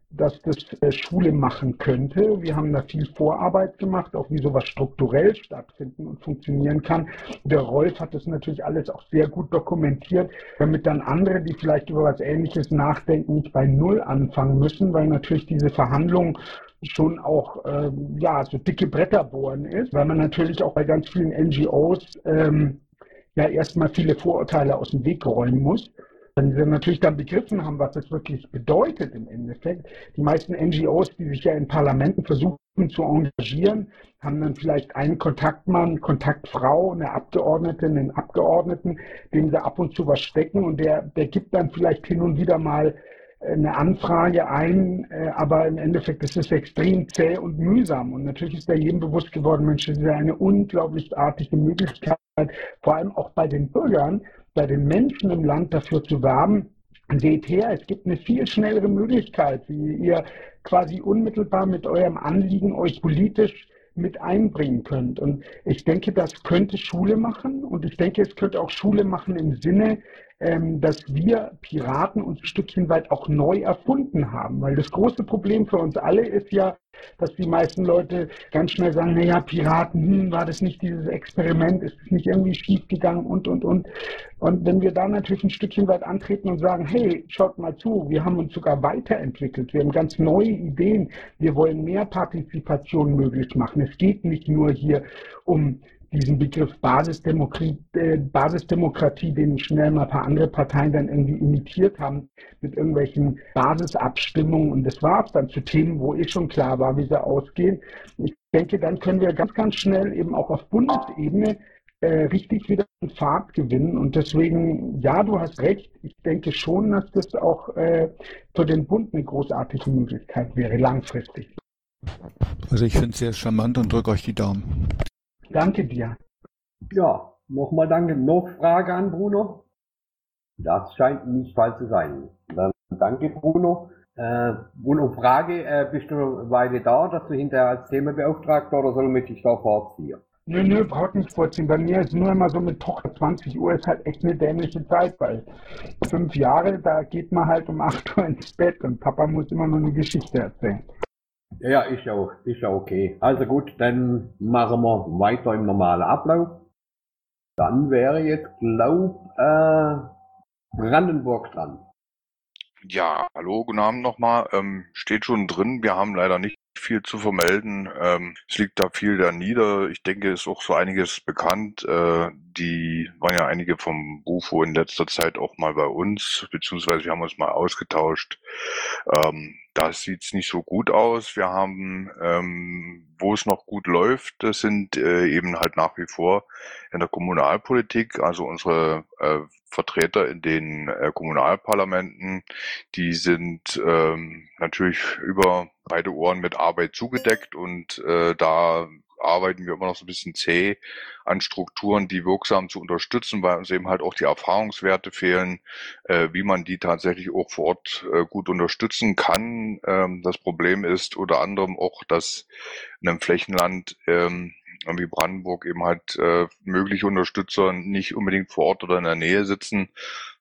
dass das äh, Schule machen könnte. Wir haben da viel Vorarbeit gemacht, auch wie sowas strukturell stattfinden und funktionieren kann. Der Rolf hat das natürlich alles auch sehr gut dokumentiert, damit dann andere, die vielleicht über was Ähnliches nachdenken, nicht bei Null anfangen müssen, weil natürlich diese Verhandlungen schon auch ähm, ja so dicke Bretter bohren ist, weil man natürlich auch bei ganz vielen NGOs ähm, ja erstmal viele Vorurteile aus dem Weg räumen muss wenn sie natürlich dann begriffen haben, was das wirklich bedeutet im Endeffekt. Die meisten NGOs, die sich ja in Parlamenten versuchen zu engagieren, haben dann vielleicht einen Kontaktmann, Kontaktfrau, eine Abgeordnete, einen Abgeordneten, dem sie ab und zu was stecken und der, der gibt dann vielleicht hin und wieder mal eine Anfrage ein, äh, aber im Endeffekt ist es extrem zäh und mühsam. Und natürlich ist da jedem bewusst geworden, Mensch, das ist eine unglaublich artige Möglichkeit, vor allem auch bei den Bürgern, bei den Menschen im Land dafür zu werben, seht her, es gibt eine viel schnellere Möglichkeit, wie ihr quasi unmittelbar mit eurem Anliegen euch politisch mit einbringen könnt. Und ich denke, das könnte Schule machen und ich denke, es könnte auch Schule machen im Sinne, dass wir Piraten uns ein Stückchen weit auch neu erfunden haben. Weil das große Problem für uns alle ist ja, dass die meisten Leute ganz schnell sagen, naja, Piraten, hm, war das nicht dieses Experiment, ist es nicht irgendwie schiefgegangen und, und, und. Und wenn wir da natürlich ein Stückchen weit antreten und sagen, hey, schaut mal zu, wir haben uns sogar weiterentwickelt, wir haben ganz neue Ideen, wir wollen mehr Partizipation möglich machen. Es geht nicht nur hier um diesen Begriff Basisdemokratie, äh, Basisdemokratie, den schnell mal ein paar andere Parteien dann irgendwie imitiert haben mit irgendwelchen Basisabstimmungen. Und das war es dann zu Themen, wo eh schon klar war, wie sie ausgehen. Ich denke, dann können wir ganz, ganz schnell eben auch auf Bundesebene äh, richtig wieder einen Fahrt gewinnen. Und deswegen, ja, du hast recht. Ich denke schon, dass das auch äh, für den Bund eine großartige Möglichkeit wäre, langfristig. Also ich finde es sehr charmant und drücke euch die Daumen. Danke dir. Ja, nochmal danke. Noch Frage an Bruno? Das scheint nicht Fall zu sein. Dann danke Bruno. Äh, Bruno, Frage, äh, bist du eine Weile da, dass du hinterher als Themenbeauftragter oder soll ich dich da vorziehen? Nö, nö, braucht nicht vorziehen. Bei mir ist nur immer so mit Tochter 20 Uhr ist halt echt eine dämliche Zeit, weil fünf Jahre, da geht man halt um 8 <laughs> Uhr ins Bett und Papa muss immer nur eine Geschichte erzählen. Ja, ist ja, auch, ist ja okay. Also gut, dann machen wir weiter im normalen Ablauf. Dann wäre jetzt, glaub, äh, Brandenburg dran. Ja, hallo, guten Abend nochmal. Ähm, steht schon drin, wir haben leider nicht viel zu vermelden. Ähm, es liegt da viel da nieder. Ich denke, ist auch so einiges bekannt. Äh, die waren ja einige vom Bufo in letzter Zeit auch mal bei uns, beziehungsweise wir haben uns mal ausgetauscht. Ähm, da sieht's nicht so gut aus. Wir haben, ähm, wo es noch gut läuft, das sind äh, eben halt nach wie vor in der Kommunalpolitik, also unsere äh, Vertreter in den äh, Kommunalparlamenten, die sind ähm, natürlich über beide Ohren mit Arbeit zugedeckt und äh, da arbeiten wir immer noch so ein bisschen zäh an Strukturen, die wirksam zu unterstützen, weil uns eben halt auch die Erfahrungswerte fehlen, äh, wie man die tatsächlich auch vor Ort äh, gut unterstützen kann. Ähm, das Problem ist unter anderem auch, dass in einem Flächenland ähm, wie Brandenburg eben halt äh, mögliche Unterstützer nicht unbedingt vor Ort oder in der Nähe sitzen,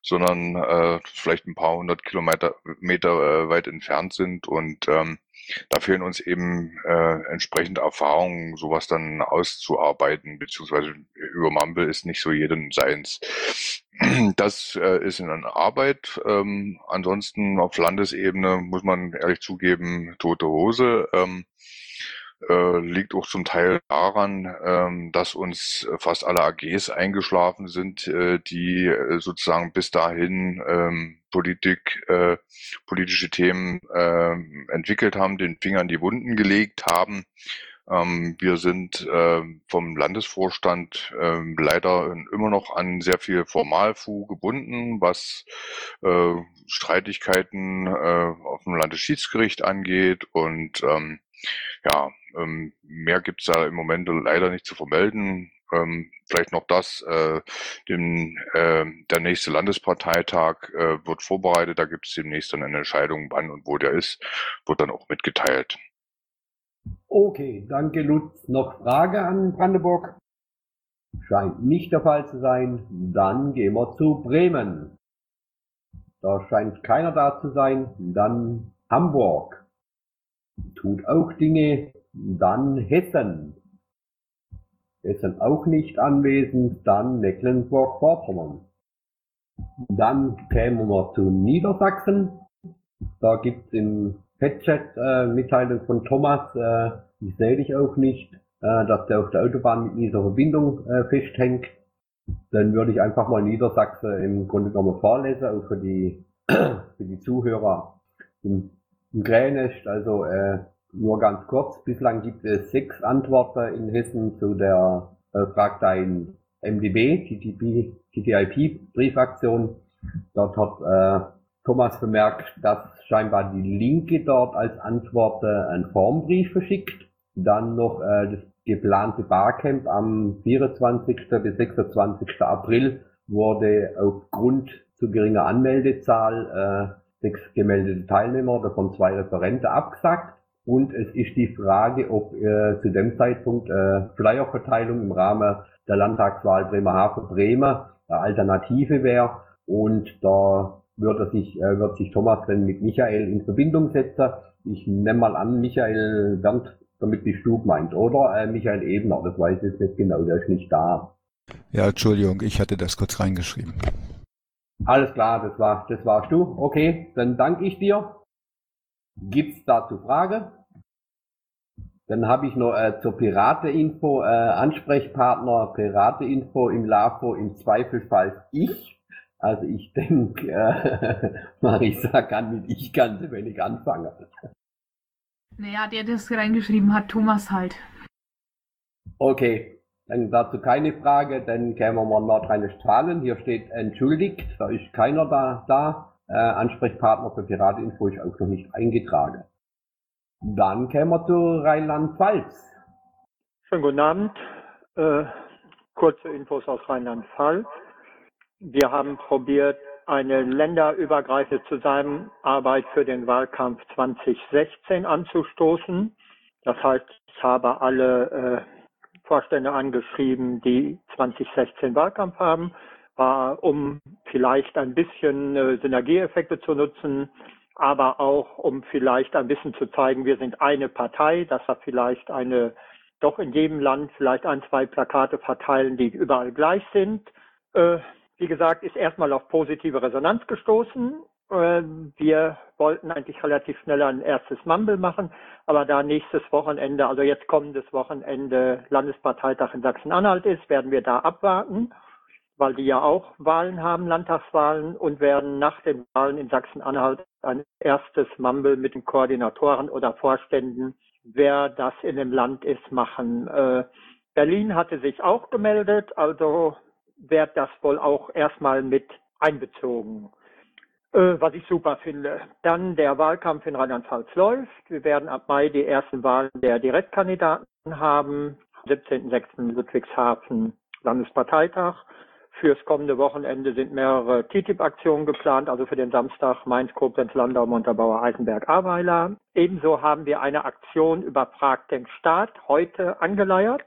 sondern äh, vielleicht ein paar hundert Kilometer Meter äh, weit entfernt sind und ähm, da fehlen uns eben äh, entsprechende Erfahrungen, sowas dann auszuarbeiten, beziehungsweise über Mumble ist nicht so jedem seins. Das äh, ist in Arbeit. Ähm, ansonsten auf Landesebene muss man ehrlich zugeben, tote Hose. Ähm, äh, liegt auch zum Teil daran, ähm, dass uns fast alle AGs eingeschlafen sind, äh, die äh, sozusagen bis dahin ähm, Politik, äh, politische Themen äh, entwickelt haben, den Finger in die Wunden gelegt haben. Ähm, wir sind äh, vom Landesvorstand äh, leider immer noch an sehr viel Formalfu gebunden, was äh, Streitigkeiten äh, auf dem Landesschiedsgericht angeht. Und ähm, ja, ähm, mehr gibt's da im Moment leider nicht zu vermelden. Ähm, vielleicht noch das, äh, den, äh, der nächste Landesparteitag äh, wird vorbereitet, da gibt es demnächst dann eine Entscheidung, wann und wo der ist, wird dann auch mitgeteilt. Okay, danke Lutz. Noch Frage an Brandenburg? Scheint nicht der Fall zu sein. Dann gehen wir zu Bremen. Da scheint keiner da zu sein. Dann Hamburg. Tut auch Dinge. Dann Hessen. Hessen auch nicht anwesend. Dann Mecklenburg-Vorpommern. Dann kämen wir zu Niedersachsen. Da gibt's im Headset äh, Mitteilung von Thomas, äh, ich sehe dich auch nicht, äh, dass der auf der Autobahn mit dieser Verbindung äh, festhängt. Dann würde ich einfach mal Niedersachsen im Grunde genommen vorlesen, auch für die, <clears throat> für die Zuhörer im, im Krähenest. Also äh, nur ganz kurz, bislang gibt es sechs Antworten in Hessen zu der äh, Fragteil MDB, TTP, TTIP Briefaktion. Dort hat äh, Thomas bemerkt, dass scheinbar die Linke dort als Antwort äh, einen Formbrief verschickt. Dann noch äh, das geplante Barcamp am 24. bis 26. April wurde aufgrund zu geringer Anmeldezahl äh, sechs gemeldete Teilnehmer, davon zwei Referente abgesagt. Und es ist die Frage, ob äh, zu dem Zeitpunkt äh, Flyerverteilung im Rahmen der Landtagswahl Bremerhaven-Bremen eine Alternative wäre. Und da würde sich, äh, wird sich Thomas dann mit Michael in Verbindung setzen. Ich nehme mal an, Michael Bernd, damit die Stub meint, oder? Äh, Michael Ebner, das weiß ich jetzt nicht genau, der ist nicht da. Ja, Entschuldigung, ich hatte das kurz reingeschrieben. Alles klar, das war, das warst du. Okay, dann danke ich dir. Gibt's dazu Frage? Dann habe ich noch äh, zur Pirate-Info äh, Ansprechpartner Pirate-Info im LAFO im Zweifelsfall ich. Also ich denke, äh, <laughs> Marisa kann mit ich ganz wenig anfangen. Naja, der, der das reingeschrieben hat, Thomas halt. Okay, dann dazu keine Frage, dann kämen wir mal Nordrhein-Westfalen. Hier steht entschuldigt, da ist keiner da. da. Äh, Ansprechpartner für Pirateninfo ist auch noch nicht eingetragen. Dann kämen wir zu Rheinland-Pfalz. Schönen guten Abend. Äh, kurze Infos aus Rheinland-Pfalz. Wir haben probiert, eine länderübergreifende Zusammenarbeit für den Wahlkampf 2016 anzustoßen. Das heißt, ich habe alle äh, Vorstände angeschrieben, die 2016 Wahlkampf haben, war, um vielleicht ein bisschen äh, Synergieeffekte zu nutzen, aber auch um vielleicht ein bisschen zu zeigen, wir sind eine Partei, dass wir vielleicht eine doch in jedem Land vielleicht ein, zwei Plakate verteilen, die überall gleich sind. Äh, wie gesagt, ist erstmal auf positive Resonanz gestoßen. Äh, wir wollten eigentlich relativ schnell ein erstes Mumble machen, aber da nächstes Wochenende, also jetzt kommendes Wochenende Landesparteitag in Sachsen-Anhalt ist, werden wir da abwarten, weil die ja auch Wahlen haben, Landtagswahlen, und werden nach den Wahlen in Sachsen-Anhalt ein erstes Mumble mit den Koordinatoren oder Vorständen, wer das in dem Land ist, machen. Äh, Berlin hatte sich auch gemeldet, also wird das wohl auch erstmal mit einbezogen, äh, was ich super finde. Dann der Wahlkampf in Rheinland-Pfalz läuft. Wir werden ab Mai die ersten Wahlen der Direktkandidaten haben. 17.06. Ludwigshafen Landesparteitag. Fürs kommende Wochenende sind mehrere TTIP-Aktionen geplant, also für den Samstag Mainz, Koblenz, Landau, Montabaur, Eisenberg, Ahrweiler. Ebenso haben wir eine Aktion über Prag den Staat heute angeleiert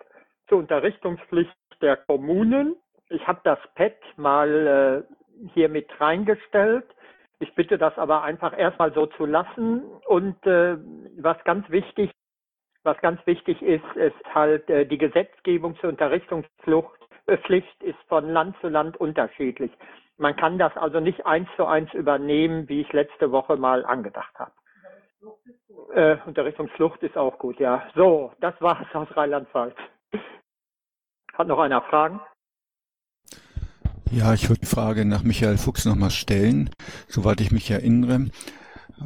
zur Unterrichtungspflicht der Kommunen. Ich habe das Pad mal äh, hier mit reingestellt. Ich bitte das aber einfach erstmal so zu lassen. Und äh, was ganz wichtig, was ganz wichtig ist, ist halt äh, die Gesetzgebung zur Unterrichtungspflicht ist von Land zu Land unterschiedlich. Man kann das also nicht eins zu eins übernehmen, wie ich letzte Woche mal angedacht habe. Äh, Unterrichtungsflucht ist auch gut, ja. So, das war es aus Rheinland-Pfalz. Hat noch einer Fragen? Ja, ich würde die Frage nach Michael Fuchs nochmal stellen. Soweit ich mich erinnere,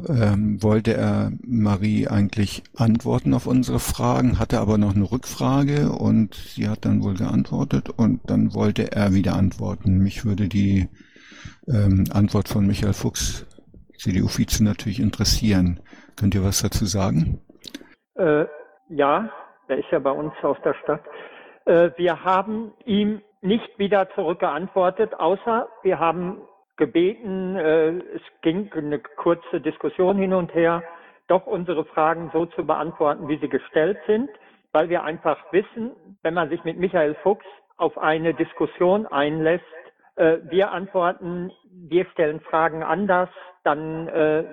ähm, wollte er Marie eigentlich antworten auf unsere Fragen, hatte aber noch eine Rückfrage und sie hat dann wohl geantwortet und dann wollte er wieder antworten. Mich würde die ähm, Antwort von Michael Fuchs, CDU-Vize, natürlich interessieren. Könnt ihr was dazu sagen? Äh, ja, er ist ja bei uns aus der Stadt. Äh, wir haben ihm nicht wieder zurückgeantwortet, außer wir haben gebeten, äh, es ging eine kurze Diskussion hin und her, doch unsere Fragen so zu beantworten, wie sie gestellt sind, weil wir einfach wissen, wenn man sich mit Michael Fuchs auf eine Diskussion einlässt, äh, wir antworten, wir stellen Fragen anders, dann äh,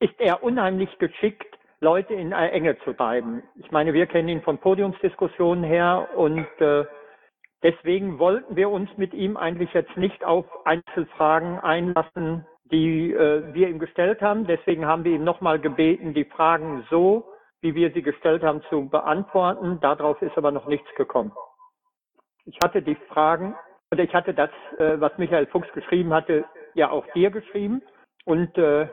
ist er unheimlich geschickt, Leute in Enge zu treiben. Ich meine, wir kennen ihn von Podiumsdiskussionen her und äh, Deswegen wollten wir uns mit ihm eigentlich jetzt nicht auf Einzelfragen einlassen, die äh, wir ihm gestellt haben. Deswegen haben wir ihm nochmal gebeten, die Fragen so, wie wir sie gestellt haben, zu beantworten. Darauf ist aber noch nichts gekommen. Ich hatte die Fragen, oder ich hatte das, äh, was Michael Fuchs geschrieben hatte, ja auch dir geschrieben. Und äh,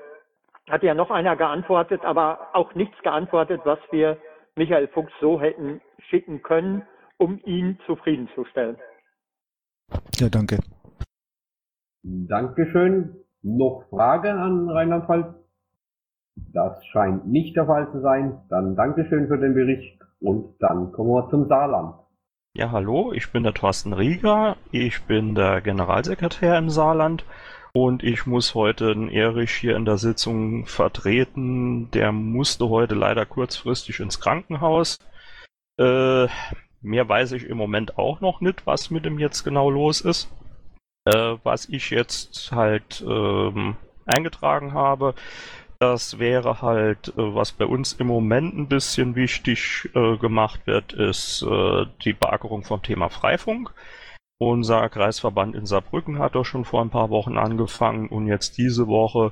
hatte ja noch einer geantwortet, aber auch nichts geantwortet, was wir Michael Fuchs so hätten schicken können um ihn zufriedenzustellen. Ja, danke. Dankeschön. Noch Fragen an Rheinland-Pfalz? Das scheint nicht der Fall zu sein. Dann Dankeschön für den Bericht und dann kommen wir zum Saarland. Ja, hallo, ich bin der Thorsten Rieger, ich bin der Generalsekretär im Saarland und ich muss heute den Erich hier in der Sitzung vertreten. Der musste heute leider kurzfristig ins Krankenhaus. Äh, mehr weiß ich im Moment auch noch nicht, was mit ihm jetzt genau los ist. Äh, was ich jetzt halt ähm, eingetragen habe, das wäre halt, äh, was bei uns im Moment ein bisschen wichtig äh, gemacht wird, ist äh, die Beackerung vom Thema Freifunk. Unser Kreisverband in Saarbrücken hat doch schon vor ein paar Wochen angefangen und jetzt diese Woche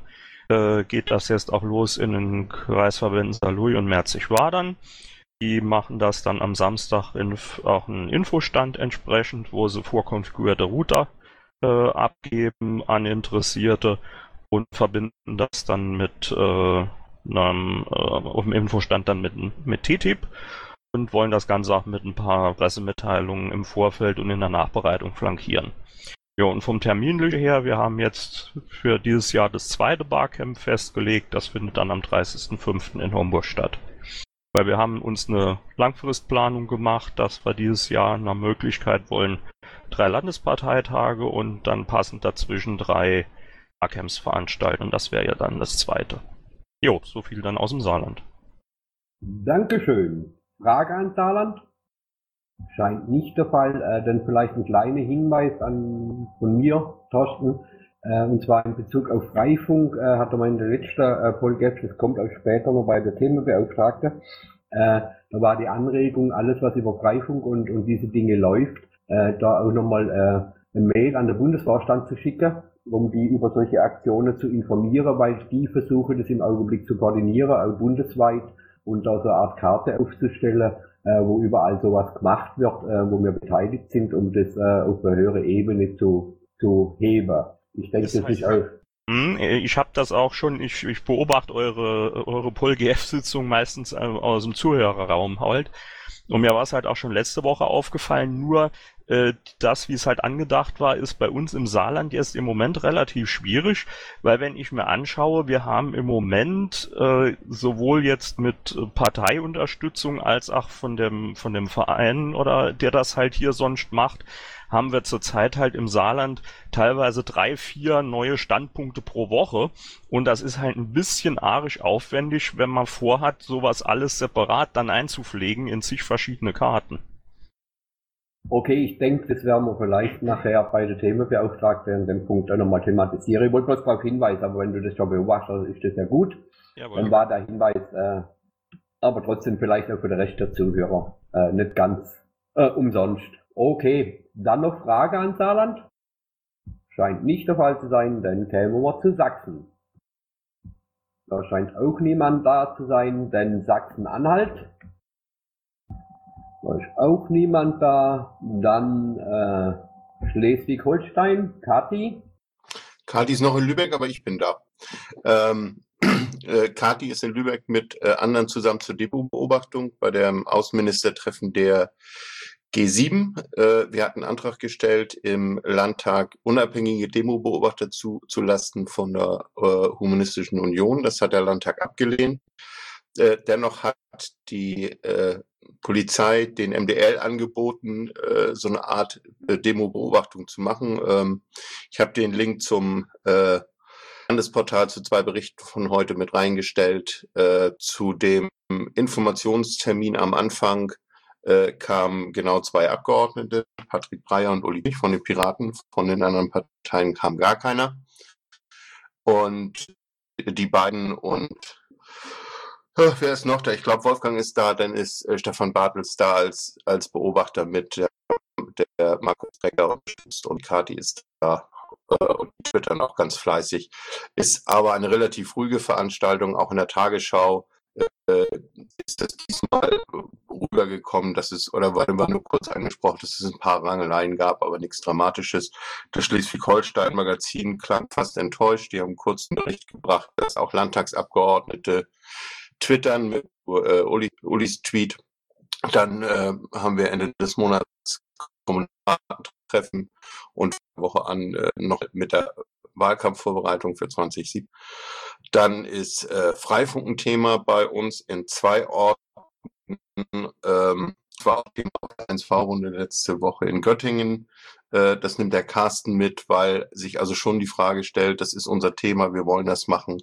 äh, geht das jetzt auch los in den Kreisverbänden Saarlouis und Merzig-Wadern. Die machen das dann am Samstag in auch einen Infostand entsprechend, wo sie vorkonfigurierte Router äh, abgeben an Interessierte und verbinden das dann mit äh, einem, äh, auf dem Infostand dann mit, mit TTIP und wollen das Ganze auch mit ein paar Pressemitteilungen im Vorfeld und in der Nachbereitung flankieren. Ja, und vom Termin her, wir haben jetzt für dieses Jahr das zweite Barcamp festgelegt. Das findet dann am 30.05. in Homburg statt. Weil wir haben uns eine Langfristplanung gemacht, dass wir dieses Jahr nach Möglichkeit wollen drei Landesparteitage und dann passend dazwischen drei Barcamps veranstalten. Und das wäre ja dann das zweite. Jo, so viel dann aus dem Saarland. Dankeschön. Frage an Saarland? Scheint nicht der Fall, äh, denn vielleicht ein kleiner Hinweis an, von mir, Thorsten, äh, und zwar in Bezug auf Freifunk, äh, hat er mal in der letzten äh, Folge, das kommt auch später noch bei der Themenbeauftragte, äh, da war die Anregung, alles was über Freifunk und, und diese Dinge läuft, äh, da auch nochmal äh, eine Mail an den Bundesvorstand zu schicken, um die über solche Aktionen zu informieren, weil die versuchen das im Augenblick zu koordinieren, auch bundesweit und da so eine Art Karte aufzustellen, äh, wo überall sowas gemacht wird, äh, wo wir beteiligt sind, um das äh, auf eine höhere Ebene zu, zu heben. Ich denke, das, ist auch hm, ich habe das auch schon, ich, ich beobachte eure, eure PolGF-Sitzung meistens äh, aus dem Zuhörerraum halt. Und mir war es halt auch schon letzte Woche aufgefallen, nur äh, das, wie es halt angedacht war, ist bei uns im Saarland jetzt im Moment relativ schwierig, weil wenn ich mir anschaue, wir haben im Moment äh, sowohl jetzt mit Parteiunterstützung als auch von dem, von dem Verein oder der das halt hier sonst macht, haben wir zurzeit halt im Saarland teilweise drei, vier neue Standpunkte pro Woche. Und das ist halt ein bisschen arisch aufwendig, wenn man vorhat, sowas alles separat dann einzupflegen in zig verschiedene Karten. Okay, ich denke, das werden wir vielleicht nachher bei der Themenbeauftragten an dem Punkt auch nochmal thematisieren. Ich wollte bloß darauf hinweisen, aber wenn du das schon beobachtest, ist das ja gut. Jawohl. Dann war der Hinweis, äh, aber trotzdem vielleicht auch für den Rest der Zuhörer äh, nicht ganz äh, umsonst. Okay, dann noch Frage an Saarland? Scheint nicht der Fall zu sein, dann kämen wir zu Sachsen. Da scheint auch niemand da zu sein, denn Sachsen-Anhalt. Da ist auch niemand da. Dann äh, Schleswig-Holstein, Kathi. Kathi ist noch in Lübeck, aber ich bin da. Ähm, <clears throat> äh, Kathi ist in Lübeck mit äh, anderen zusammen zur Depotbeobachtung bei dem Außenministertreffen der G7. Äh, wir hatten einen Antrag gestellt, im Landtag unabhängige Demo-Beobachter zu, zu Lasten von der äh, Humanistischen Union. Das hat der Landtag abgelehnt. Äh, dennoch hat die äh, Polizei den MDL angeboten, äh, so eine Art äh, Demo-Beobachtung zu machen. Ähm, ich habe den Link zum äh, Landesportal zu zwei Berichten von heute mit reingestellt. Äh, zu dem Informationstermin am Anfang äh, kamen genau zwei Abgeordnete, Patrick Breyer und Uli von den Piraten. Von den anderen Parteien kam gar keiner. Und die beiden und äh, wer ist noch da? Ich glaube, Wolfgang ist da, dann ist äh, Stefan Bartels da als, als Beobachter mit, der, der Markus Becker unterstützt und Kati ist da äh, und twittern auch ganz fleißig. Ist aber eine relativ ruhige Veranstaltung, auch in der Tagesschau äh, ist das diesmal rübergekommen, dass es, oder war nur kurz angesprochen, dass es ein paar Rangeleien gab, aber nichts Dramatisches. Das Schleswig-Holstein-Magazin klang fast enttäuscht. Die haben einen kurzen Bericht gebracht, dass auch Landtagsabgeordnete twittern mit äh, Uli, Ulis Tweet. Dann äh, haben wir Ende des Monats Kommunaltreffen und Woche an äh, noch mit der Wahlkampfvorbereitung für 2007. Dann ist äh, Freifunk ein Thema bei uns in zwei Orten. Ähm, war auch Thema 1V-Runde letzte Woche in Göttingen. Äh, das nimmt der Carsten mit, weil sich also schon die Frage stellt, das ist unser Thema, wir wollen das machen.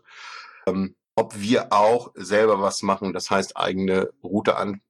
Ähm, ob wir auch selber was machen, das heißt eigene Route an,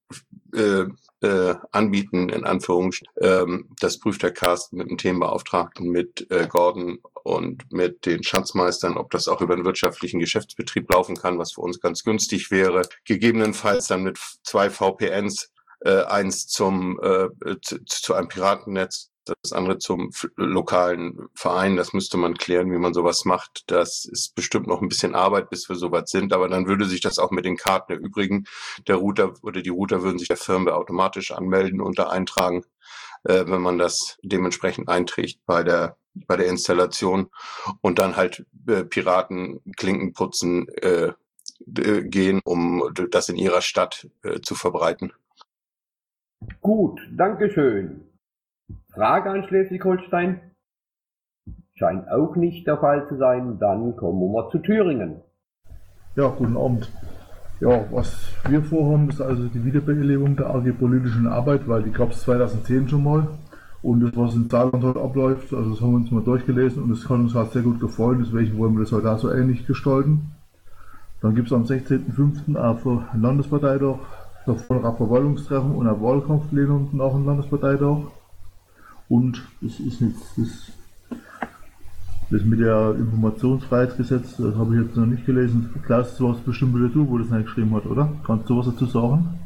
äh, äh, anbieten, in Anführungsstrichen. Ähm, das prüft der Carsten mit dem Themenbeauftragten, mit äh, Gordon und mit den Schatzmeistern, ob das auch über einen wirtschaftlichen Geschäftsbetrieb laufen kann, was für uns ganz günstig wäre. Gegebenenfalls dann mit zwei VPNs, äh, eins zum äh, zu, zu einem Piratennetz das andere zum lokalen Verein. Das müsste man klären, wie man sowas macht. Das ist bestimmt noch ein bisschen Arbeit, bis wir soweit sind, aber dann würde sich das auch mit den Karten erübrigen. Der Router oder die Router würden sich der Firmware automatisch anmelden und da eintragen, äh, wenn man das dementsprechend einträgt bei der bei der Installation und dann halt äh, Piraten Klinken putzen äh, gehen, um das in ihrer Stadt äh, zu verbreiten. Gut, Dankeschön. Frage an Schleswig-Holstein? Scheint auch nicht der Fall zu sein. Dann kommen wir mal zu Thüringen. Ja, guten Abend. Ja, was wir vorhaben, ist also die Wiederbelebung der AG politischen Arbeit, weil die gab es 2010 schon mal. Und das, was in Saarland heute abläuft, also das haben wir uns mal durchgelesen und es hat uns halt sehr gut gefallen, deswegen wollen wir das heute auch so ähnlich gestalten. Dann gibt es am 16.05. auf Landesparteitag davor ein Verwaltungstreffen und ein Wahlkampfplenum nach dem Landesparteitag. Und das ist jetzt das, das mit der Informationsfreiheitsgesetz, das habe ich jetzt noch nicht gelesen. Klaus, das war es bestimmt wieder du, wo das geschrieben hat, oder? Kannst du was dazu sagen?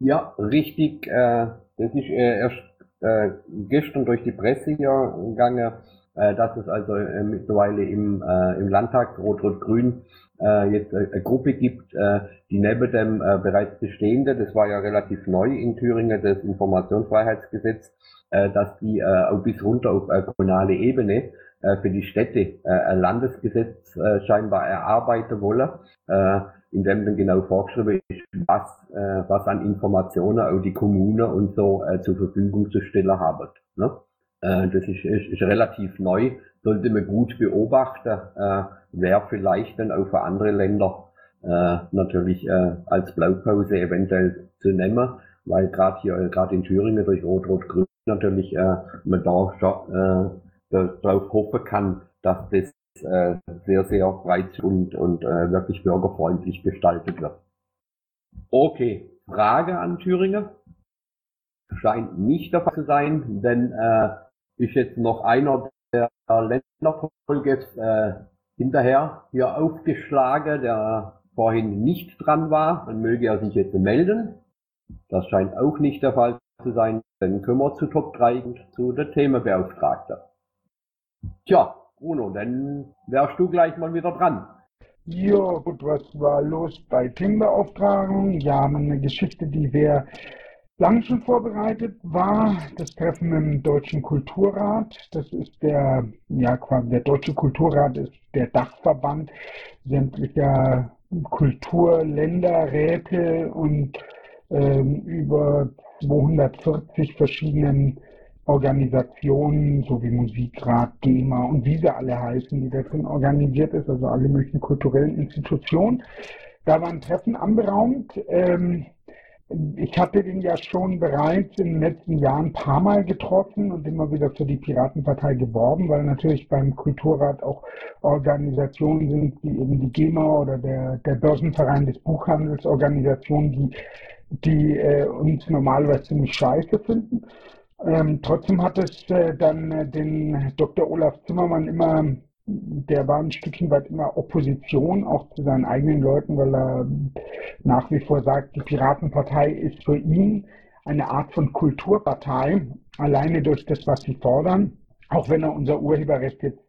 Ja, richtig. Äh, das ist äh, erst äh, gestern durch die Presse hier gegangen, äh, dass es also äh, mittlerweile im, äh, im Landtag Rot-Rot-Grün äh, jetzt äh, eine Gruppe gibt, äh, die neben dem äh, bereits bestehende, das war ja relativ neu in Thüringen, das Informationsfreiheitsgesetz, äh, dass die äh, auch bis runter auf äh, kommunale Ebene äh, für die Städte äh, ein Landesgesetz äh, scheinbar erarbeiten wollen, äh, in dem dann genau vorgeschrieben ist, was, äh, was an Informationen auch die Kommunen und so äh, zur Verfügung zu stellen haben. Ne? Äh, das ist, ist, ist relativ neu, sollte man gut beobachten, äh, wer vielleicht dann auch für andere Länder äh, natürlich äh, als Blaupause eventuell zu nehmen, weil gerade hier, gerade in Thüringen durch Rot-Rot-Grün natürlich äh, man da schon äh, darauf hoffen kann, dass das äh, sehr, sehr breit und, und äh, wirklich bürgerfreundlich gestaltet wird. Okay, Frage an Thüringen. Scheint nicht der Fall zu sein, denn äh, ist jetzt noch einer der Länderfolge äh, hinterher hier aufgeschlagen, der vorhin nicht dran war. Dann möge er sich jetzt melden. Das scheint auch nicht der Fall zu sein. Dann können wir zu Top 3 und zu der Themenbeauftragte. Tja, Bruno, dann wärst du gleich mal wieder dran. Ja, gut, was war los bei Themenbeauftragung? Ja, eine Geschichte, die wir lang schon vorbereitet war. Das Treffen im Deutschen Kulturrat. Das ist der, ja, quasi der Deutsche Kulturrat ist der Dachverband sämtlicher Kulturländerräte und ähm, über 240 verschiedenen Organisationen, so wie Musikrat, GEMA und wie sie alle heißen, die da drin organisiert ist, also alle möglichen kulturellen Institutionen. Da waren Treffen anberaumt. Ähm, ich hatte den ja schon bereits in den letzten Jahren ein paar Mal getroffen und immer wieder für die Piratenpartei geworben, weil natürlich beim Kulturrat auch Organisationen sind, wie eben die GEMA oder der, der Börsenverein des Buchhandels, Organisationen, die die äh, uns normalerweise ziemlich scheiße finden. Ähm, trotzdem hat es äh, dann äh, den Dr. Olaf Zimmermann immer, der war ein Stückchen weit immer Opposition, auch zu seinen eigenen Leuten, weil er nach wie vor sagt, die Piratenpartei ist für ihn eine Art von Kulturpartei, alleine durch das, was sie fordern, auch wenn er unser Urheberrecht jetzt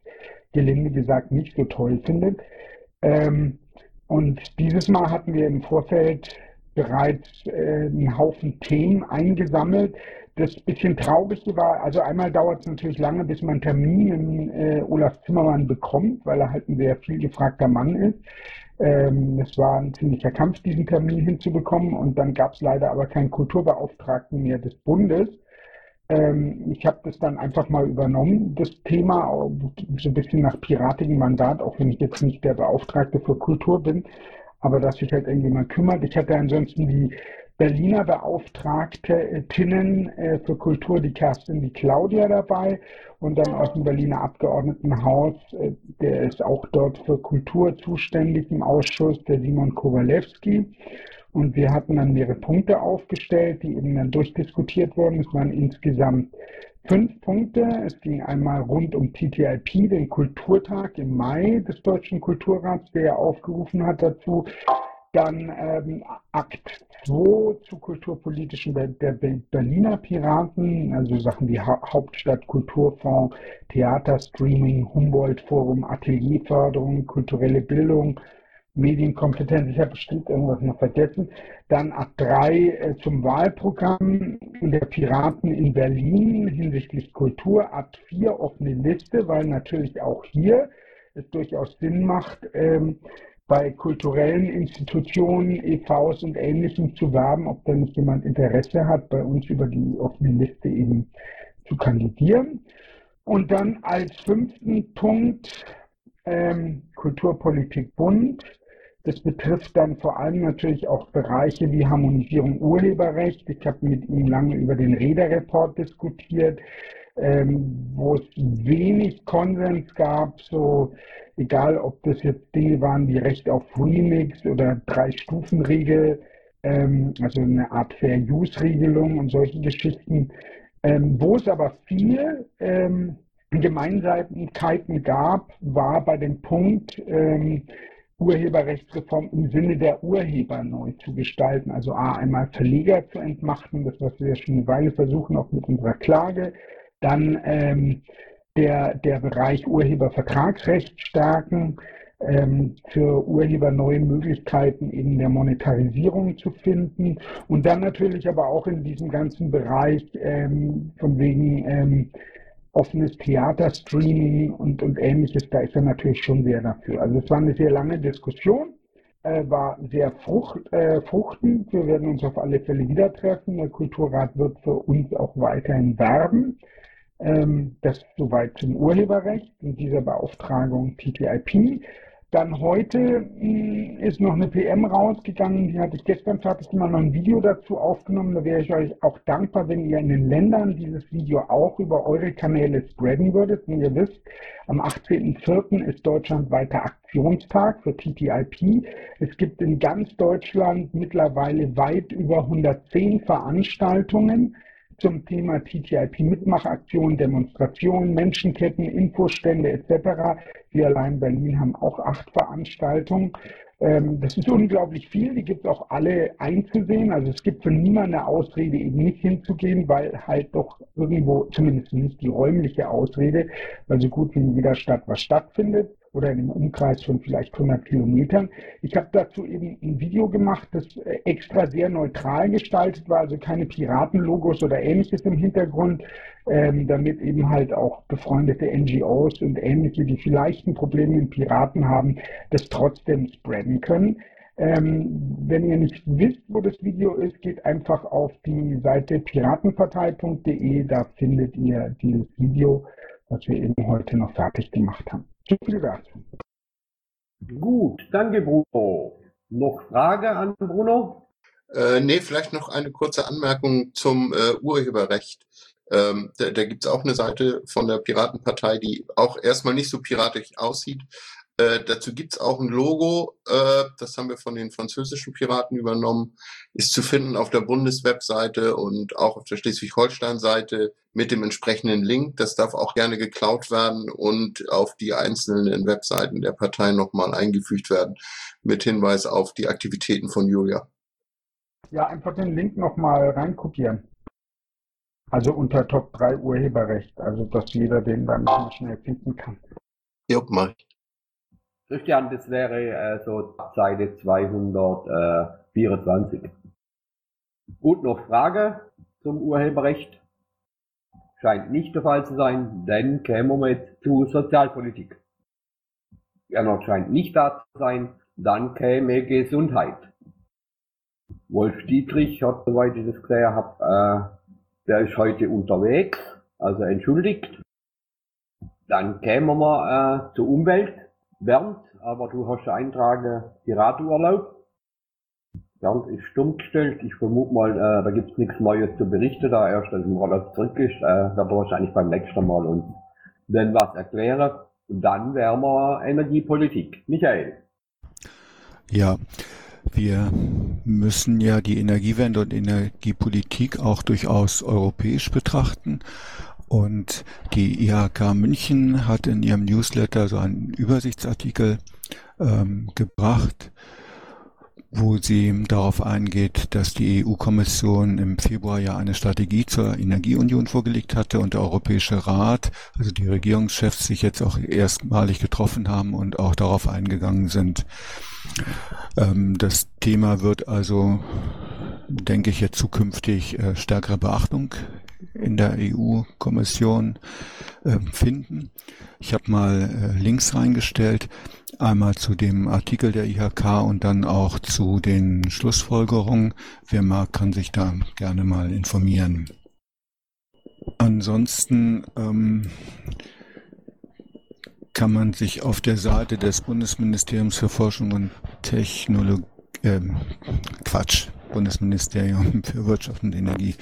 gelinde gesagt nicht so toll findet. Ähm, und dieses Mal hatten wir im Vorfeld bereits äh, einen Haufen Themen eingesammelt. Das bisschen Traurige war, also einmal dauert es natürlich lange, bis man Termin in äh, Olaf Zimmermann bekommt, weil er halt ein sehr viel gefragter Mann ist. Ähm, es war ein ziemlicher Kampf, diesen Termin hinzubekommen und dann gab es leider aber keinen Kulturbeauftragten mehr des Bundes. Ähm, ich habe das dann einfach mal übernommen, das Thema, so ein bisschen nach piratigem Mandat, auch wenn ich jetzt nicht der Beauftragte für Kultur bin, aber dass sich halt irgendjemand kümmert. Ich hatte ansonsten die Berliner Beauftragtinnen äh, für Kultur, die Kerstin, die Claudia dabei und dann aus dem Berliner Abgeordnetenhaus, äh, der ist auch dort für Kultur zuständig im Ausschuss, der Simon Kowalewski. Und wir hatten dann mehrere Punkte aufgestellt, die eben dann durchdiskutiert wurden. Es waren insgesamt fünf Punkte. Es ging einmal rund um TTIP, den Kulturtag im Mai des Deutschen Kulturrats, der aufgerufen hat dazu. Dann ähm, Akt 2 zu kulturpolitischen der, Berliner Piraten, also Sachen wie ha Hauptstadt Kulturfonds, Theaterstreaming, Humboldt Forum, Atelierförderung, kulturelle Bildung, Medienkompetenz, ich habe bestimmt irgendwas noch vergessen. Dann Akt 3 äh, zum Wahlprogramm der Piraten in Berlin hinsichtlich Kultur. Akt 4 offene Liste, weil natürlich auch hier es durchaus Sinn macht, ähm, bei kulturellen Institutionen, EVs und Ähnlichem zu werben, ob da nicht jemand Interesse hat, bei uns über die offene Liste eben zu kandidieren. Und dann als fünften Punkt ähm, Kulturpolitik Bund. Das betrifft dann vor allem natürlich auch Bereiche wie Harmonisierung Urheberrecht. Ich habe mit ihm lange über den Räderreport diskutiert, ähm, wo es wenig Konsens gab, so egal ob das jetzt Dinge waren wie Recht auf Remix oder Drei-Stufen-Regel, ähm, also eine Art Fair-Use-Regelung und solche Geschichten. Ähm, wo es aber viel ähm, Gemeinsamkeiten gab, war bei dem Punkt, ähm, Urheberrechtsreform im Sinne der Urheber neu zu gestalten. Also A, einmal Verleger zu entmachten, das was wir schon eine Weile versuchen, auch mit unserer Klage. Dann ähm, der, der Bereich Urhebervertragsrecht stärken, ähm, für Urheber neue Möglichkeiten in der Monetarisierung zu finden und dann natürlich aber auch in diesem ganzen Bereich ähm, von wegen ähm, offenes Theaterstreaming und, und ähnliches, da ist er natürlich schon sehr dafür. Also es war eine sehr lange Diskussion, äh, war sehr frucht, äh, fruchtend. Wir werden uns auf alle Fälle wieder treffen. Der Kulturrat wird für uns auch weiterhin werben. Ähm, das soweit zum Urheberrecht und dieser Beauftragung TTIP. Dann heute mh, hm, ist noch eine PM rausgegangen, die hatte ich gestern fertig gemacht, noch ein Video dazu aufgenommen. Da wäre ich euch auch dankbar, wenn ihr in den Ländern dieses Video auch über eure Kanäle spreaden würdet. Wie ihr wisst, am 18.04. ist deutschlandweiter Aktionstag für TTIP. Es gibt in ganz Deutschland mittlerweile weit über 110 Veranstaltungen zum Thema TTIP-Mitmachaktionen, Demonstrationen, Menschenketten, Infostände etc. Wir allein in Berlin haben auch acht Veranstaltungen. Ähm, das ist unglaublich viel, die gibt es auch alle einzusehen. Also es gibt für niemanden eine Ausrede, eben nicht hinzugehen, weil halt doch irgendwo, zumindest nicht die räumliche Ausrede, weil so gut wie in jeder Stadt was stattfindet oder in einem Umkreis von vielleicht 100 Kilometern. Ich habe dazu eben ein Video gemacht, das äh, extra sehr neutral gestaltet war, also keine Piratenlogos oder ähnliches im Hintergrund, ähm, damit eben halt auch befreundete NGOs und ähnliche, die vielleicht ein Problem mit Piraten haben, das trotzdem spreaden können. Ähm, wenn ihr nicht wisst, wo das Video ist, geht einfach auf die Seite piratenpartei.de, da findet ihr dieses Video, was wir eben heute noch fertig gemacht haben. Viel dazu. Gut, danke Bruno. Noch Frage an Bruno? Äh, nee, vielleicht noch eine kurze Anmerkung zum äh, Urheberrecht. Ähm, da da gibt es auch eine Seite von der Piratenpartei, die auch erstmal nicht so piratisch aussieht, äh, dazu gibt's auch ein Logo, äh, das haben wir von den französischen Piraten übernommen, ist zu finden auf der Bundeswebseite und auch auf der Schleswig-Holstein-Seite mit dem entsprechenden Link. Das darf auch gerne geklaut werden und auf die einzelnen Webseiten der Partei nochmal eingefügt werden, mit Hinweis auf die Aktivitäten von Julia. Ja, einfach den Link nochmal reinkopieren. Also unter Top 3 Urheberrecht, also dass jeder den dann schnell finden kann. Jo, mach ich. Christian, das wäre äh, so Seite 224. Gut, noch Frage zum Urheberrecht? Scheint nicht der Fall zu sein, denn kämen wir jetzt zu Sozialpolitik. Gernot scheint nicht da zu sein, dann käme Gesundheit. Wolf Dietrich hat, soweit ich das gesehen habe, äh, der ist heute unterwegs, also entschuldigt. Dann kämen wir äh, zur Umwelt. Bernd, aber du hast eintragen Piratenurlaub. Bernd ist stumm gestellt. Ich vermute mal, äh, da gibt's nichts Neues zu berichten, da er erst dem Urlaub zurück ist. Äh, da wahrscheinlich beim nächsten Mal uns wenn was erklären. Dann wären wir Energiepolitik. Michael. Ja, wir müssen ja die Energiewende und Energiepolitik auch durchaus europäisch betrachten. Und die IHK München hat in ihrem Newsletter so einen Übersichtsartikel ähm, gebracht, wo sie darauf eingeht, dass die EU-Kommission im Februar ja eine Strategie zur Energieunion vorgelegt hatte und der Europäische Rat, also die Regierungschefs sich jetzt auch erstmalig getroffen haben und auch darauf eingegangen sind. Ähm, das Thema wird also, denke ich, jetzt zukünftig äh, stärkere Beachtung in der EU-Kommission äh, finden. Ich habe mal äh, Links reingestellt, einmal zu dem Artikel der IHK und dann auch zu den Schlussfolgerungen. Wer mag, kann sich da gerne mal informieren. Ansonsten ähm, kann man sich auf der Seite des Bundesministeriums für Forschung und Technologie, äh, Quatsch, Bundesministerium für Wirtschaft und Energie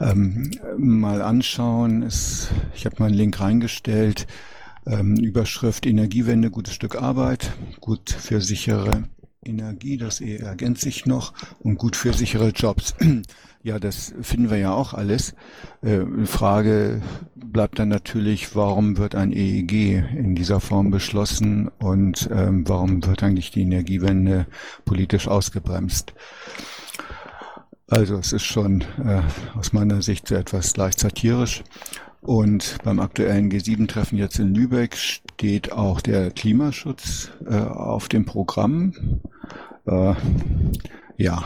ähm, mal anschauen. Es, ich habe mal einen Link reingestellt. Ähm, Überschrift Energiewende, gutes Stück Arbeit, gut für sichere Energie, das ergänzt sich noch und gut für sichere Jobs. <clears throat> Ja, das finden wir ja auch alles. Äh, Frage bleibt dann natürlich, warum wird ein EEG in dieser Form beschlossen und ähm, warum wird eigentlich die Energiewende politisch ausgebremst? Also es ist schon äh, aus meiner Sicht so etwas leicht satirisch. Und beim aktuellen G7-Treffen jetzt in Lübeck steht auch der Klimaschutz äh, auf dem Programm. Äh, ja,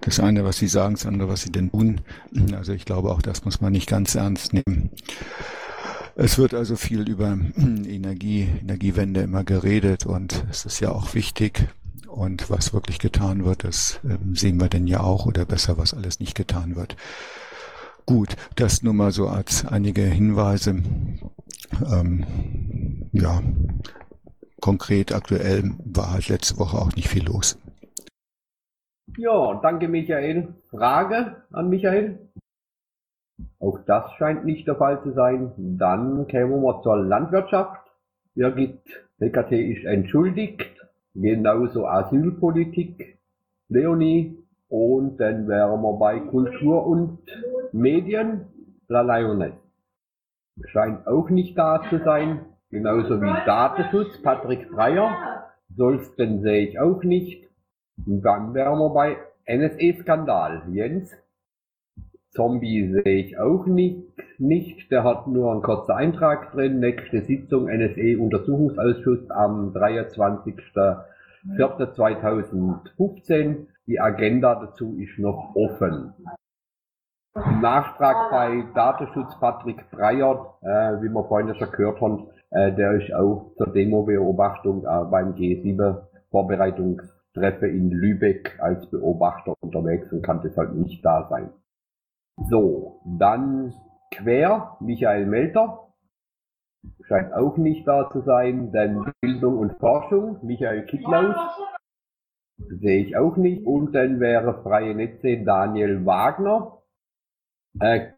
das eine, was Sie sagen, das andere, was Sie denn tun. Also ich glaube, auch das muss man nicht ganz ernst nehmen. Es wird also viel über Energie, Energiewende immer geredet und es ist ja auch wichtig. Und was wirklich getan wird, das ähm, sehen wir denn ja auch oder besser, was alles nicht getan wird. Gut, das nur mal so als einige Hinweise. Ähm, ja, konkret aktuell war halt letzte Woche auch nicht viel los. Ja, danke Michael. Frage an Michael? Auch das scheint nicht der Fall zu sein. Dann kämen wir zur Landwirtschaft. Birgit PKT ist entschuldigt genauso Asylpolitik, Leonie, und dann wären wir bei Kultur und Medien, La Lioness. Scheint auch nicht da zu sein, genauso wie Datenschutz, Patrick Breyer, Solsten sehe ich auch nicht. Und dann wären wir bei NSE-Skandal, Jens. Zombie sehe ich auch nicht, nicht. Der hat nur einen kurzen Eintrag drin. Nächste Sitzung NSE-Untersuchungsausschuss am 23.04.2015. Die Agenda dazu ist noch offen. Nachtrag bei Datenschutz Patrick Breyer, äh, wie wir vorhin schon gehört haben, äh, der ist auch zur Demo-Beobachtung äh, beim G7-Vorbereitungstreffen in Lübeck als Beobachter unterwegs und kann deshalb nicht da sein. So, dann quer Michael Melter. Scheint auch nicht da zu sein. Dann Bildung und Forschung, Michael Kittlaus. Sehe ich auch nicht. Und dann wäre freie Netze Daniel Wagner. Äh,